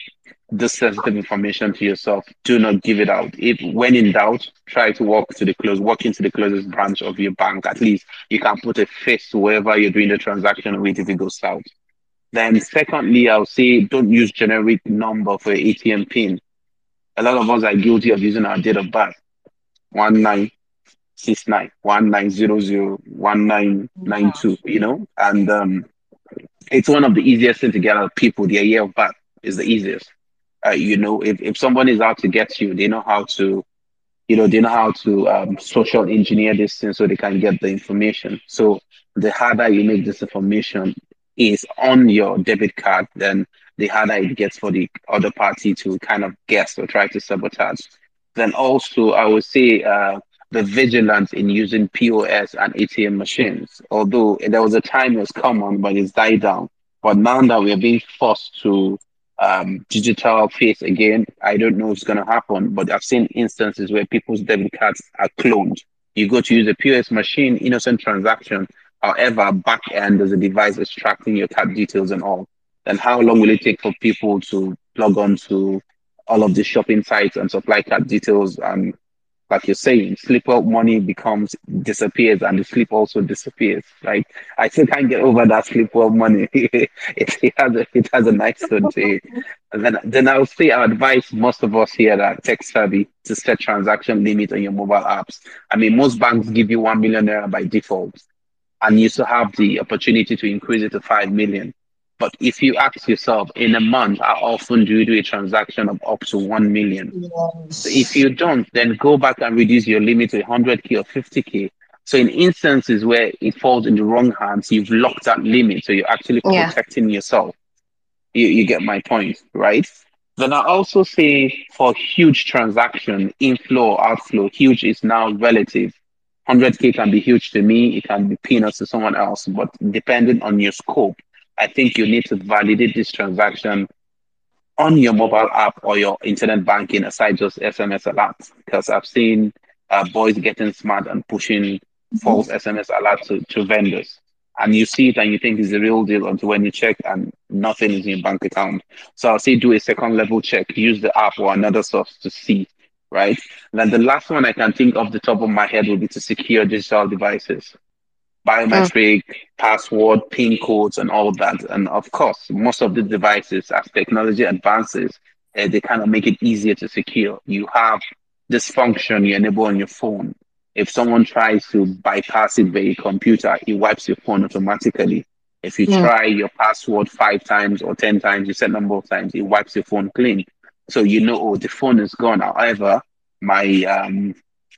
this sensitive information to yourself. Do not give it out. If when in doubt, try to walk to the close, walk into the closest branch of your bank. At least you can put a face to wherever you're doing the transaction with if it goes south. Then secondly, I'll say don't use generic number for ATM pin. A lot of us are guilty of using our date of birth. 1969, 1900, 1992, you know? And um, it's one of the easiest things to get out of people. Their year of birth is the easiest. Uh, you know, if, if someone is out to get you, they know how to, you know, they know how to um, social engineer this thing so they can get the information. So the harder you make this information, is on your debit card, then the harder it gets for the other party to kind of guess or try to sabotage. Then also, I would say uh, the vigilance in using POS and ATM machines. Although there was a time it was common, but it's died down. But now that we're being forced to um, digital face again, I don't know if it's going to happen. But I've seen instances where people's debit cards are cloned. You go to use a POS machine, innocent transaction, However, back end there's a device extracting your card details and all. Then how long will it take for people to log on to all of the shopping sites and supply card details and like you're saying, slip money becomes disappears and the slip also disappears. Like I still can't get over that slip money. it, it, has a it has a nice tone to it. And then then i'll say I advise most of us here that tech savvy to set transaction limit on your mobile apps. I mean most banks give you one million naira by default and you still have the opportunity to increase it to 5 million. But if you ask yourself in a month, how often do you do a transaction of up to 1 million? Yes. So if you don't, then go back and reduce your limit to 100K or 50K. So in instances where it falls in the wrong hands, you've locked that limit. So you're actually protecting yeah. yourself. You, you get my point, right? Then I also say for huge transaction, inflow or outflow, huge is now relative. 100K can be huge to me, it can be peanuts to someone else, but depending on your scope, I think you need to validate this transaction on your mobile app or your internet banking aside just SMS alerts. Because I've seen uh, boys getting smart and pushing false SMS alerts to, to vendors. And you see it and you think it's the real deal until when you check and nothing is in your bank account. So I'll say do a second level check, use the app or another source to see right? And then the last one I can think of the top of my head would be to secure digital devices, biometric, oh. password, PIN codes, and all of that. And of course, most of the devices, as technology advances, uh, they kind of make it easier to secure. You have this function you enable on your phone. If someone tries to bypass it by a computer, it wipes your phone automatically. If you yeah. try your password five times or 10 times, you set number of times, it wipes your phone clean. So you know, oh, the phone is gone. However, my um,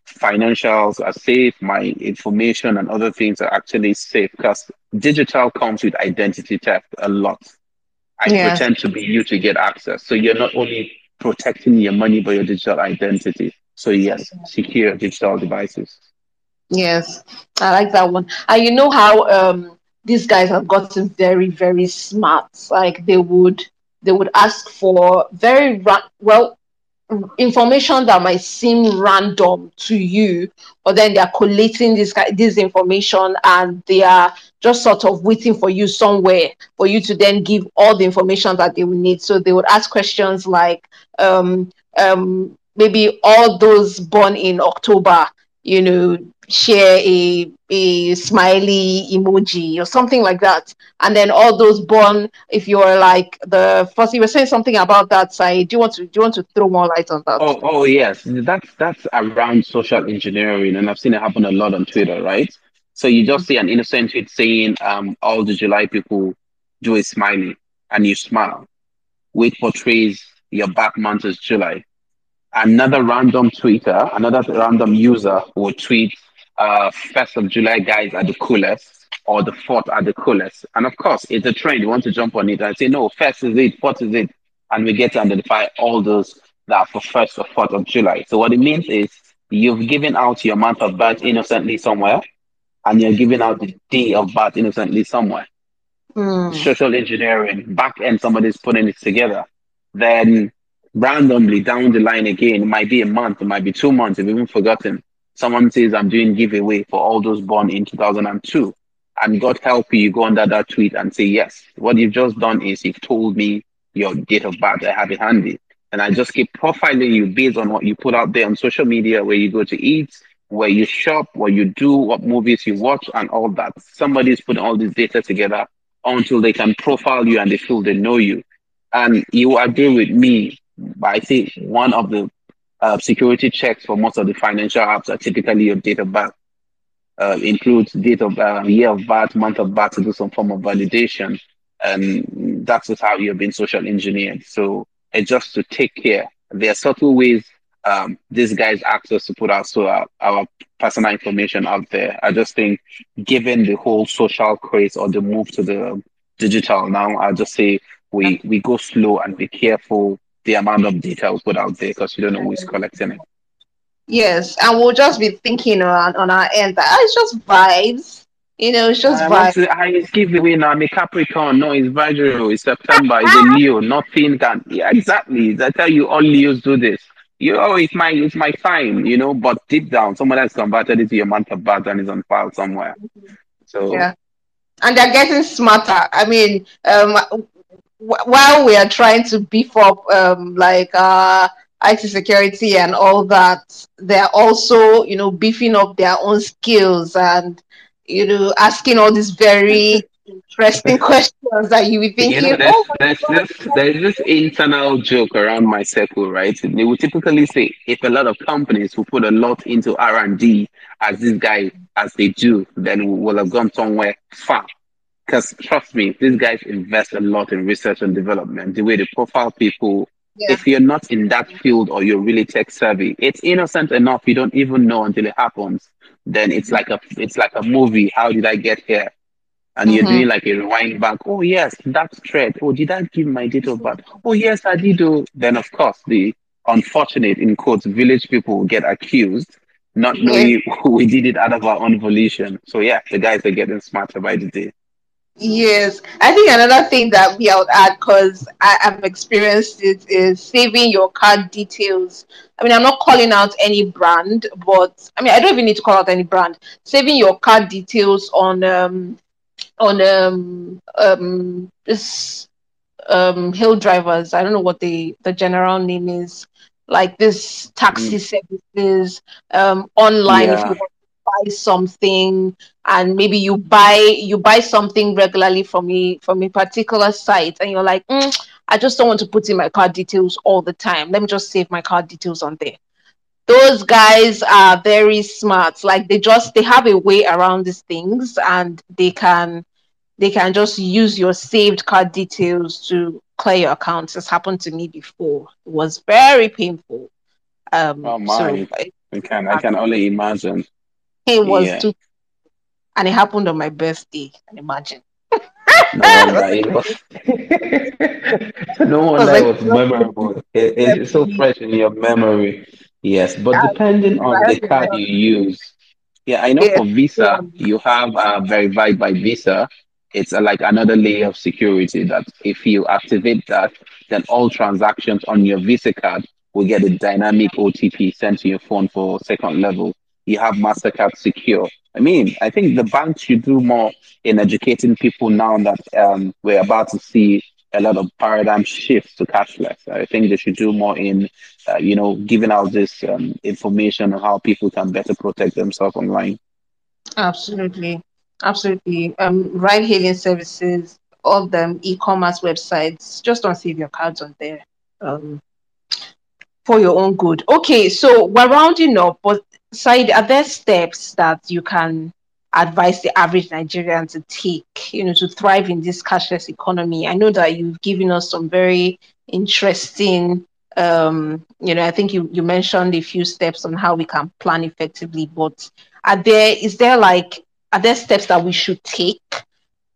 financials are safe, my information and other things are actually safe because digital comes with identity theft a lot. I yeah. pretend to be you to get access. So you're not only protecting your money but your digital identity. So yes, secure digital devices. Yes, I like that one. And you know how um these guys have gotten very, very smart. Like they would they would ask for very ra- well information that might seem random to you, but then they are collating this this information and they are just sort of waiting for you somewhere for you to then give all the information that they will need. So they would ask questions like, um, um, maybe all those born in October, you know, share a a smiley emoji or something like that and then all those born if you're like the first you were saying something about that side do you want to do you want to throw more light on that Oh, oh yes, that's that's around social engineering, and I've seen it happen a lot on Twitter, right? So you just see an innocent tweet saying, um, all the July people do a smiley, and you smile, which portrays your back month is July. Another random tweeter, another random user will tweet, uh, first of July guys are the coolest, or the fourth are the coolest. And of course, it's a trend. You want to jump on it and say, no, first is it, fourth is it. And we get to identify all those that are for first or fourth of July. So what it means is you've given out your month of birth innocently somewhere, and you're giving out the day of birth innocently somewhere Hmm. social engineering, back end, somebody's putting it together. Then randomly down the line again, it might be a month, it might be two months, you've even forgotten. Someone says, I'm doing giveaway for all those born in 2002. And God help you, you go under that tweet and say, yes, what you've just done is you've told me your date of birth. I have it handy. And I just keep profiling you based on what you put out there on social media, where you go to eat, where you shop, what you do, what movies you watch, and all that. Somebody's putting all this data together until they can profile you and they feel they know you. And you agree with me, but I think one of the uh, security checks for most of the financial apps are typically your date of birth. Uh, includes date of uh, year of birth, month of birth to do some form of validation. And that's just how you're being social engineered. So it's just to take care. There are subtle ways um, these guys ask us to put our, so our, our personal information out there. I just think given the whole social craze or the move to the digital now, I just say we we go slow and be careful the amount of data we put out there because you don't know who is collecting it. yes and we'll just be thinking on, on our end that "Ah, it's just vibes you know it's just I vibes to I it's giveaway now. I'm a Capricorn. No, it's Virgo. It's September. It's a Leo. Nothing can. Yeah, exactly. I tell you, all Leos do this. You know, it's my it's my fine, you know. But deep down, someone has converted it to your month of birth and is on file somewhere. So yeah and they're getting smarter i mean um while we are trying to beef up um, like uh, IT security and all that, they're also, you know, beefing up their own skills and, you know, asking all these very interesting questions that you be You know, thinking, there's oh there's this there's this internal joke around my circle, right? They would typically say if a lot of companies who put a lot into R and D as this guy as they do, then we will have gone somewhere far. Because trust me, these guys invest a lot in research and development. The way they profile people, Yeah. if you're not in that field or you're really tech savvy, it's innocent enough you don't even know until it happens. Then it's like a it's like a movie. How did I get here? and you're Mm-hmm. doing like a rewind back. Oh yes, that thread. Oh, did I give my date of birth? Oh yes, I did. Oh, then of course the unfortunate in quotes village people get accused, not knowing we did it out of our own volition. So yeah, the guys are getting smarter by the day. Yes, I think another thing that we would add because I've experienced it is saving your card details. I mean, I'm not calling out any brand, but I mean, I don't even need to call out any brand. Saving your card details on um on um um this um hill drivers. I don't know what the the general name is. Like this taxi Mm, services, um, online if you want buy something and maybe you buy you buy something regularly from a from a particular site and you're like "Mm, i just don't want to put in my card details all the time. Let me just save my card details on there. Those guys are very smart. Like they just they have a way around these things and they can they can just use your saved card details to clear your accounts it's happened to me before. It was very painful. Um oh so my, I can I can only imagine. It was Yeah. too and it happened on my birthday. You imagine? No wonder it was. no wonder it like, was memorable. It, it's so fresh in your memory. Yes, but depending on the card you use, yeah, I know yeah. for Visa, you have uh, Verified by Visa. It's uh, like another layer of security that if you activate that, then all transactions on your Visa card will get a dynamic OTP sent to your phone for second level. You have MasterCard Secure. I mean, I think the banks should do more in educating people now that um, we're about to see a lot of paradigm shifts to cashless. I think they should do more in, uh, you know, giving out this um, information on how people can better protect themselves online. Absolutely. Absolutely. Um, ride hailing services, all them e-commerce websites, just don't save your cards on there. Um, for your own good. Okay, so we're rounding up, but Sa'id, are there steps that you can advise the average Nigerian to take, you know, to thrive in this cashless economy? I know that you've given us some very interesting, um, you know, I think you, you mentioned a few steps on how we can plan effectively, but are there, is there like, are there steps that we should take,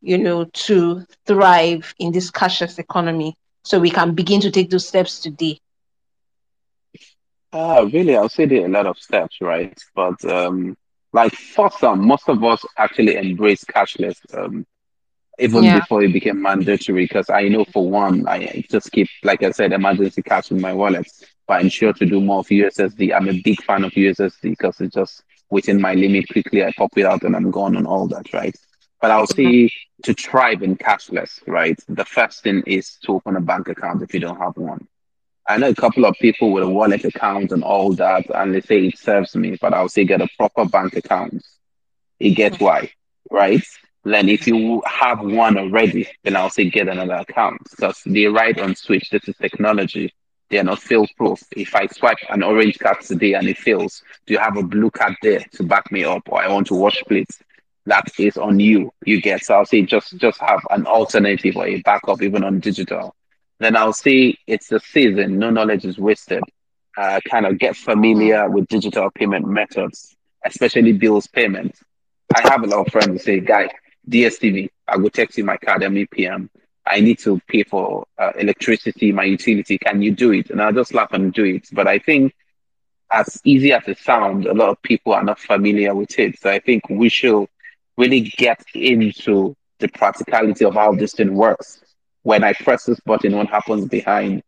you know, to thrive in this cashless economy so we can begin to take those steps today? Uh, really, I'll say there are a lot of steps, right? But um, like for some, most of us actually embrace cashless. Um, even Yeah. before it became mandatory. Because I know for one, I just keep, like I said, emergency cash in my wallet, but I'm sure to do more of USSD. I'm a big fan of USSD because it's just within my limit quickly. I pop it out and I'm gone and all that, right? But I'll say to thrive in cashless, right? The first thing is to open a bank account if you don't have one. I know a couple of people with a wallet account and all that, and they say it serves me, but I'll say get a proper bank account. You get why, right? Then if you have one already, then I'll say get another account because they ride on Switch. This is technology. They are not fail proof. If I swipe an orange card today and it fails, do you have a blue card there to back me up? Or I want to wash plates. That is on you. You get so I'll say just just have an alternative or a backup even on digital. Then I'll see it's the season. No knowledge is wasted. Uh, kind of get familiar with digital payment methods, especially bills payments. I have a lot of friends who say, "Guy, DSTV, I will text you my card every PM. I need to pay for uh, electricity, my utility. Can you do it?" And I'll just laugh and do it. But I think, as easy as it sounds, a lot of people are not familiar with it. So I think we should really get into the practicality of how this thing works. When I press this button, what happens behind?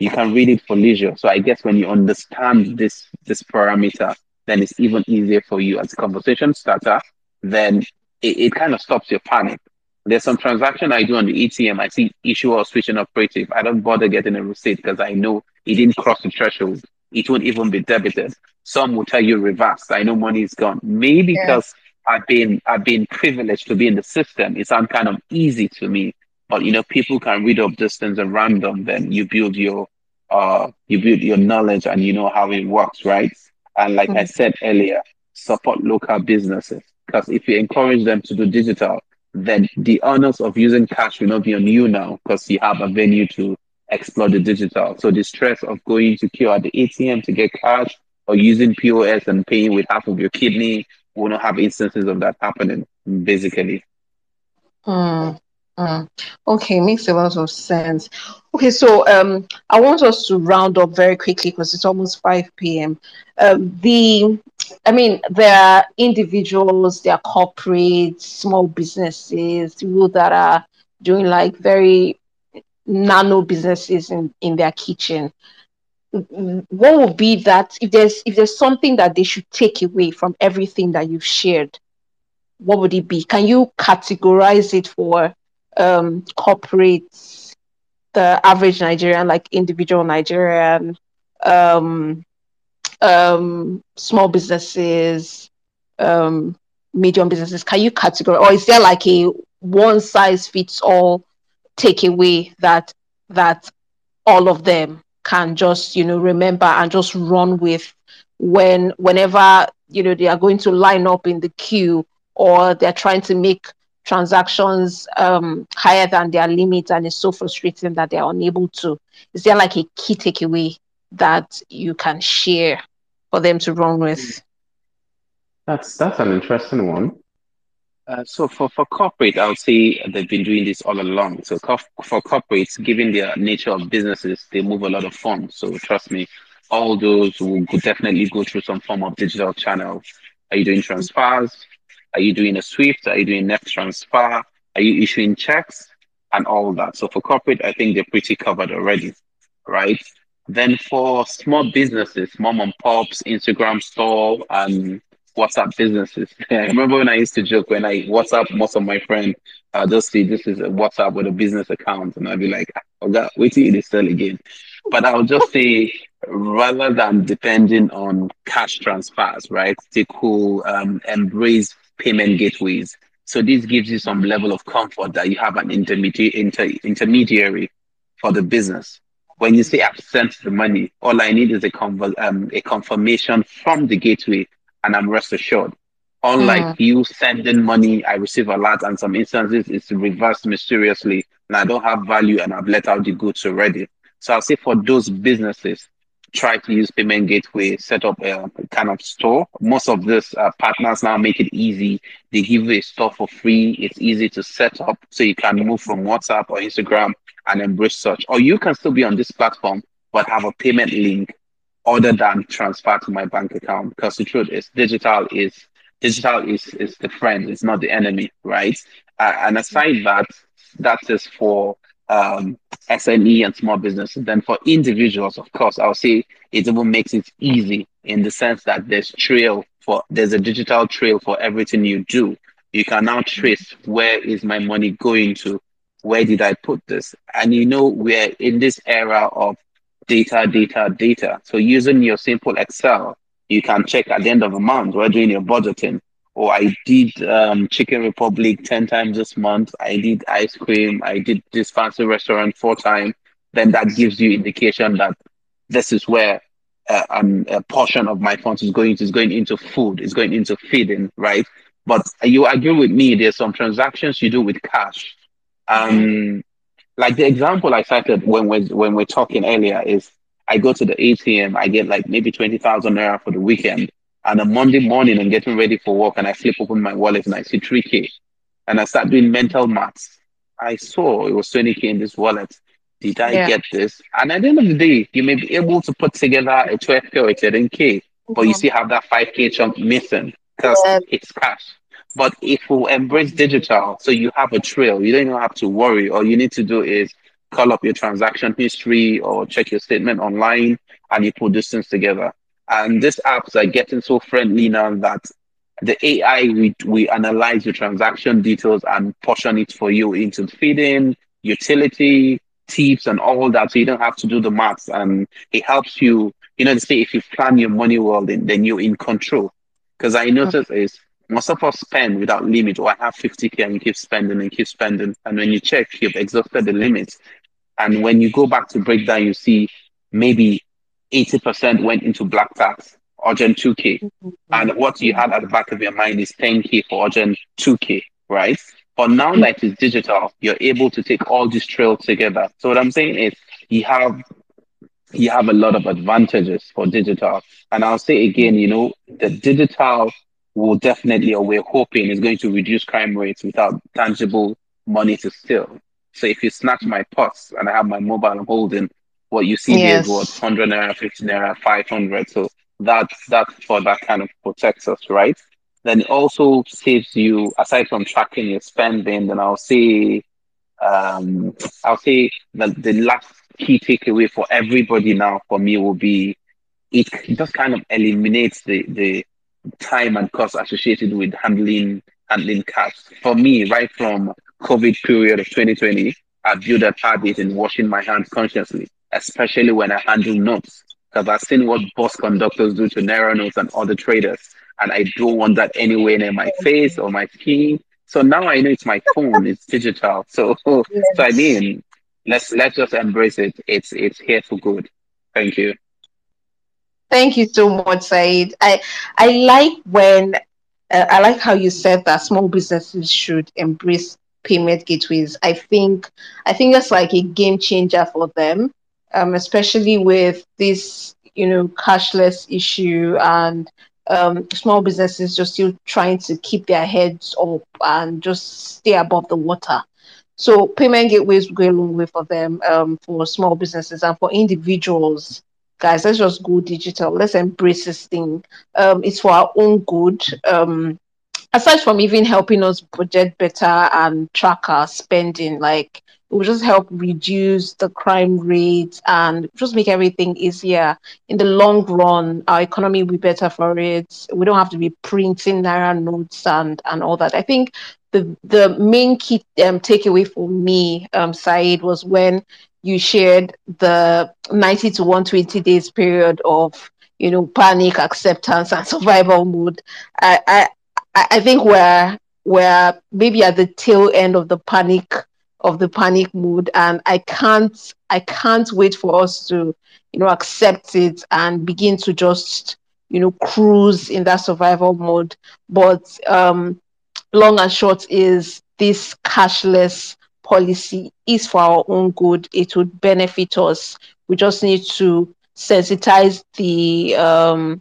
You can read it for leisure. So I guess when you understand this this parameter, then it's even easier for you as a conversation starter. Then it, it kind of stops your panic. There's some transaction I do on the ATM. I see issuer or switching operative. I don't bother getting a receipt because I know it didn't cross the threshold. It won't even be debited. Some will tell you reverse. I know money is gone. Maybe Yeah. because I've been I've been privileged to be in the system. It's un- kind of easy to me. But you know, people can read up these things at random. Then you build your uh you build your knowledge and you know how it works, right? And like I Mm. said earlier, support local businesses because if you encourage them to do digital, then the honors of using cash will not be on you now because you have a venue to explore the digital. So the stress of going to queue at the ATM to get cash or using POS and paying with half of your kidney will not have instances of that happening, basically. Mm, mm. Okay, makes a lot of sense. Okay, so um, I want us to round up very quickly because it's almost 5 p.m. Um, the, I mean, there are individuals, there are corporates, small businesses, people that are doing like very nano businesses in, in their kitchen. What would be that if there's if there's something that they should take away from everything that you've shared? what would it be? Can you categorize it for um, corporates, the average Nigerian, like individual Nigerian, um, um, small businesses, um, medium businesses? Can you categorize, or is there like a one size fits all takeaway that that all of them can just you know remember and just run with when whenever you know they are going to line up in the queue or they're trying to make transactions um, higher than their limit and it's so frustrating that they're unable to is there like a key takeaway that you can share for them to run with That's that's an interesting one. Uh, so for, for corporate, I would say they've been doing this all along. So co for corporates, given their nature of businesses, they move a lot of funds. So trust me, all those will definitely go through some form of digital channel. Are you doing transfers? Are you doing a Swift? Are you doing net transfer? Are you issuing checks? And all that. So for corporate, I think they're pretty covered already, right? Then for small businesses, mom and pops, Instagram store, and WhatsApp businesses. I remember when I used to joke when I WhatsApp most of my friends, uh, just see this is a WhatsApp with a business account, and I'd be like, "Oh God, wait till you sell again." But I'll just say, rather than depending on cash transfers, right? They could um, embrace payment gateways. So this gives you some level of comfort that you have an intermediate inter, intermediary for the business. When you say I've sent the money, all I need is a conver- um, a confirmation from the gateway, and I'm rest assured. Unlike Mm, you sending money, I receive a lot, and some instances it's reversed mysteriously, and I don't have value, and I've let out the goods already. So I'll say for those businesses, try to use payment gateway, set up a kind of store. Most of these uh, partners now make it easy. They give you a store for free. It's easy to set up, so you can move from WhatsApp or Instagram and embrace such. Or you can still be on this platform, but have a payment link other than transfer to my bank account. Because the truth is, digital is digital is is the friend, it's not the enemy, right? Uh, and aside that, that is for um, SME and small businesses. Then for individuals, of course, I'll say it even makes it easy in the sense that there's trail for there's a digital trail for everything you do. You can now trace where is my money going to, where did I put this, and you know we're in this era of data, data, data. So using your simple Excel, you can check at the end of the month, we're doing your budgeting. Or I did um, Chicken Republic 10 times this month. I did ice cream. I did this fancy restaurant four times. Then that gives you indication that this is where uh, um, a portion of my funds is going is going into food, is going into feeding, right? But you agree with me, there's some transactions you do with cash. Um, like the example I cited when we're, when we're talking earlier is I go to the ATM, I get like maybe 20,000 naira for the weekend, and a Monday morning I'm getting ready for work and I flip open my wallet and I see 3K and I start doing mental maths. I saw it was 20K in this wallet. Did I yeah. get this? And at the end of the day, you may be able to put together a 12K or a 13K, but you Mhm. still have that 5K chunk missing because Yeah. it's cash. But if we embrace digital, so you have a trail, you don't even have to worry. All you need to do is call up your transaction history or check your statement online and you put these things together. And these apps are getting so friendly now that the AI we we analyze your transaction details and portion it for you into feeding, utility, tips, and all that. So you don't have to do the maths, and it helps you. You know, to say if you plan your money well, then then you're in control. Because I notice is most of us spend without limit. Or I have 50k and you keep spending and keep spending, and when you check, you've exhausted the limit. And when you go back to breakdown, you see maybe 80% went into black tax, urgent 2K. Mm-hmm. And what you had at the back of your mind is 10K for urgent 2K, right? But now mm-hmm. that it's digital, you're able to take all these trails together. So what I'm saying is you have you have a lot of advantages for digital. And I'll say again, you know, the digital will definitely, or we're hoping, is going to reduce crime rates without tangible money to steal. So if you snatch my purse and I have my mobile I'm holding, what you see there is what Yes. 100 naira, 50 naira, 500. So that that for that kind of protects us, right? Then it also saves you, aside from tracking your spending, then I'll say um, I'll say that the last key takeaway for everybody now for me will be it just kind of eliminates the the time and cost associated with handling handling cash. For me, right from COVID period of 2020, I built a habit in washing my hands consciously, especially when I handle notes. Because I've seen what bus conductors do to Naira notes and other traders, and I don't want that anywhere near my face or my skin. So now I know it's my phone, it's digital. So so I mean, let's let's just embrace it. It's it's here for good. Thank you. Thank you so much, Sa'id. I I like when uh, I like how you said that small businesses should embrace payment gateways. I think I think that's like a game changer for them, um, especially with this you know cashless issue and um, small businesses just still trying to keep their heads up and just stay above the water. So payment gateways go a long way for them, um, for small businesses and for individuals. Guys, let's just go digital. Let's embrace this thing. Um, it's for our own good. Um, aside from even helping us budget better and track our spending, like it will just help reduce the crime rate and just make everything easier. In the long run, our economy will be better for it. We don't have to be printing naira notes and and all that. I think the the main key um, takeaway for me, um, Sa'id, was when you shared the 90 to 120 days period of you know panic acceptance and survival mode i i i think we're we're maybe at the tail end of the panic of the panic mood and i can't i can't wait for us to you know accept it and begin to just you know cruise in that survival mode. But um long and short is this cashless policy is for our own good. It would benefit us. We just need to sensitize the um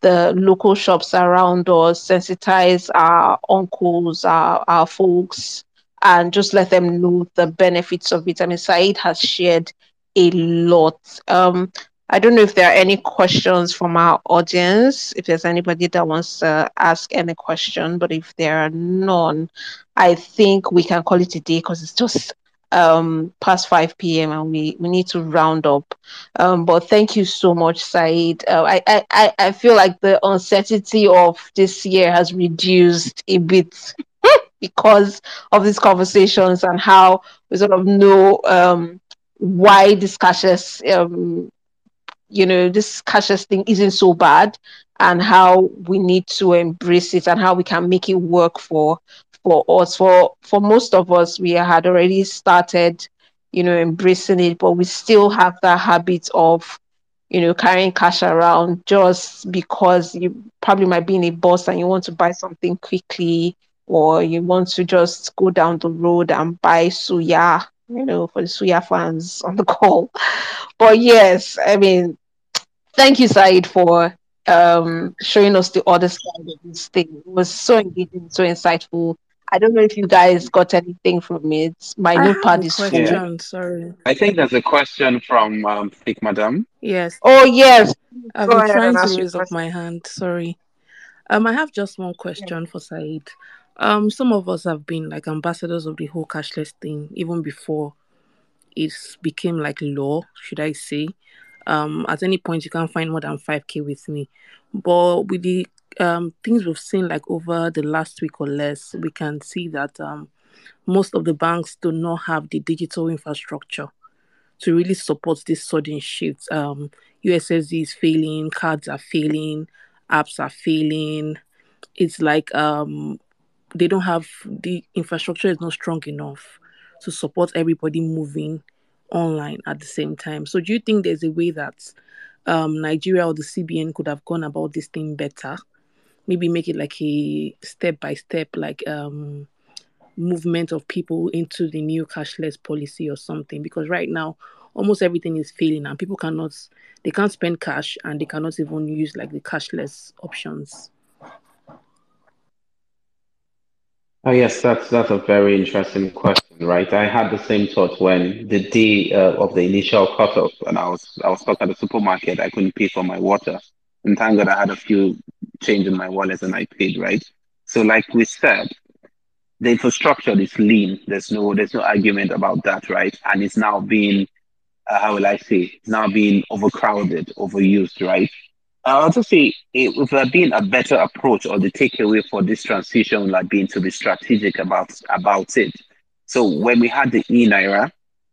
the local shops around us sensitize our uncles our, our folks and just let them know the benefits of it. I mean, Sa'id has shared a lot. Um, I don't know if there are any questions from our audience, if there's anybody that wants to ask any question, but if there are none, I think we can call it a day because it's just um, past 5 p.m. and we, we need to round up. Um, but thank you so much, Sa'id. Uh, I, I, I feel like the uncertainty of this year has reduced a bit because of these conversations and how we sort of know um, why cashless, um, you know, this cashless thing isn't so bad, and how we need to embrace it and how we can make it work for for us. For for most of us, we had already started, you know, embracing it, but we still have that habit of you know, carrying cash around just because you probably might be in a bus and you want to buy something quickly or you want to just go down the road and buy suya, you know, for the suya fans on the call. But yes, I mean, thank you, Sa'id, for um, showing us the other side of this thing. It was so engaging, so insightful. I don't know if you guys got anything from it. My new notepad is full. Yeah. Sorry. I think there's a question from um, Thick Madam. Yes. Oh yes. I've been trying to raise up my hand. Sorry. Um, I have just one question for Sa'id. Um, some of us have been like ambassadors of the whole cashless thing even before it became like law, should I say. Um, at any point you can't find more than 5k with me. But with the um things we've seen like over the last week or less, we can see that um most of the banks do not have the digital infrastructure to really support this sudden shift. Um, USSD is failing, cards are failing, apps are failing. It's like um they don't have the infrastructure is not strong enough to support everybody moving online at the same time. So do you think there's a way that um, Nigeria or the CBN could have gone about this thing better? Maybe make it like a step by step, like um, movement of people into the new cashless policy or something. Because right now, almost everything is failing, and people cannot, they can't spend cash, and they cannot even use like the cashless options. Oh yes, that's that's a very interesting question, right? I had the same thought when the day uh, of the initial cutoff, and I was I was stuck at the supermarket. I couldn't pay for my water, and thank God I had a few change in my wallet and I paid, right? So, like we said, the infrastructure is lean. There's no there's no argument about that, right? And it's now being uh, how will I say? It's now being overcrowded, overused, right? I also say it would have been a better approach or the takeaway for this transition have been to be strategic about about it. So when we had the e naira,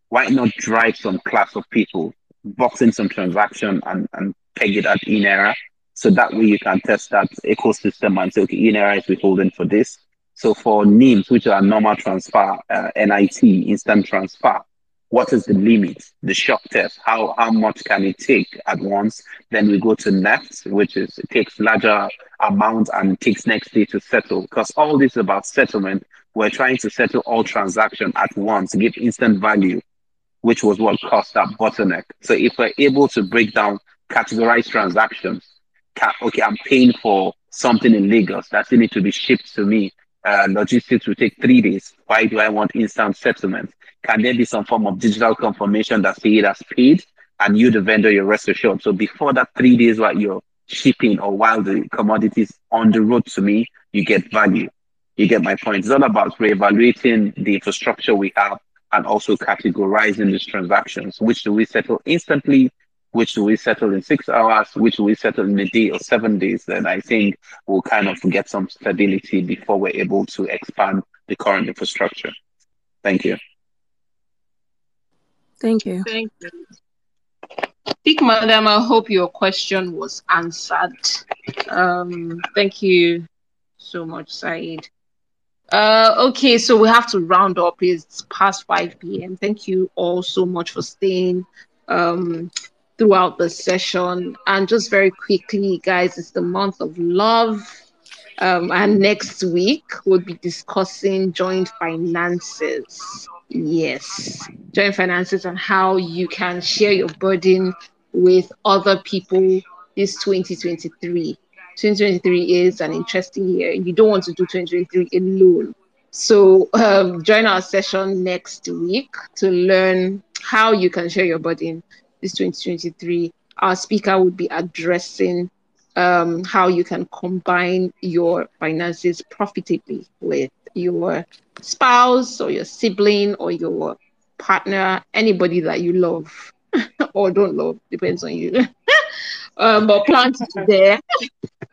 why not drive some class of people, box in some transaction and, and peg it at e naira? So that way you can test that ecosystem and say, okay, e naira is withholding for this. So for NIMs, which are normal transfer, uh, NIT, instant transfer, what is the limit, the shock test, how how much can it take at once? Then we go to NEFT, which is it takes larger amount and takes next day to settle. Because all this is about settlement. We're trying to settle all transaction at once, give instant value, which was what caused that bottleneck. So if we're able to break down categorized transactions, okay, I'm paying for something in Lagos that still need to be shipped to me. Uh, logistics will take three days. Why do I want instant settlement? Can there be some form of digital confirmation that say it has paid and you, the vendor, you're rest assured? So before that three days while you're shipping or while the commodity is on the road to me, you get value. You get my point. It's all about reevaluating the infrastructure we have and also categorizing these transactions. Which do we settle instantly? Which do we settle in six hours? Which do we settle in a day or seven days? Then I think we'll kind of get some stability before we're able to expand the current infrastructure. Thank you. Thank you. Thank you. Big madam, I hope your question was answered. Um, thank you so much, Sa'id. Uh, okay, so we have to round up. It's past 5 p.m. Thank you all so much for staying um, throughout the session. And just very quickly, guys, it's the month of love. Um, and next week, we'll be discussing joint finances. Yes, joint finances and how you can share your burden with other people this 2023. 2023 is an interesting year. You don't want to do 2023 alone. So um, join our session next week to learn how you can share your burden this 2023. Our speaker would be addressing um, how you can combine your finances profitably with your spouse or your sibling or your partner, anybody that you love or don't love, depends on you. um, but plant it there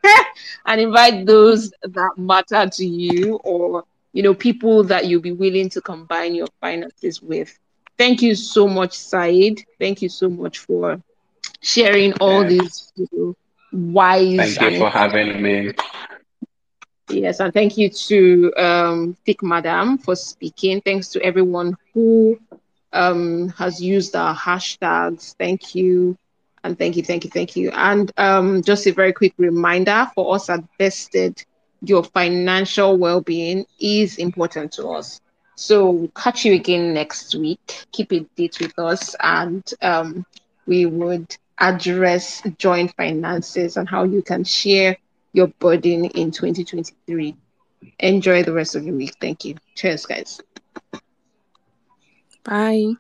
and invite those that matter to you or you know people that you'll be willing to combine your finances with. Thank you so much, Sa'id. Thank you so much for sharing all these you know, wise. Thank you for having me. Yes, and thank you to um, Thick Madam for speaking. Thanks to everyone who um, has used our hashtags. Thank you. And thank you, thank you, thank you. And um, just a very quick reminder for us at Vested, your financial well being is important to us. So catch you again next week. Keep a date with us, and um, we would address joint finances and how you can share your burden in 2023. Enjoy the rest of your week. Thank you. Cheers, guys. Bye.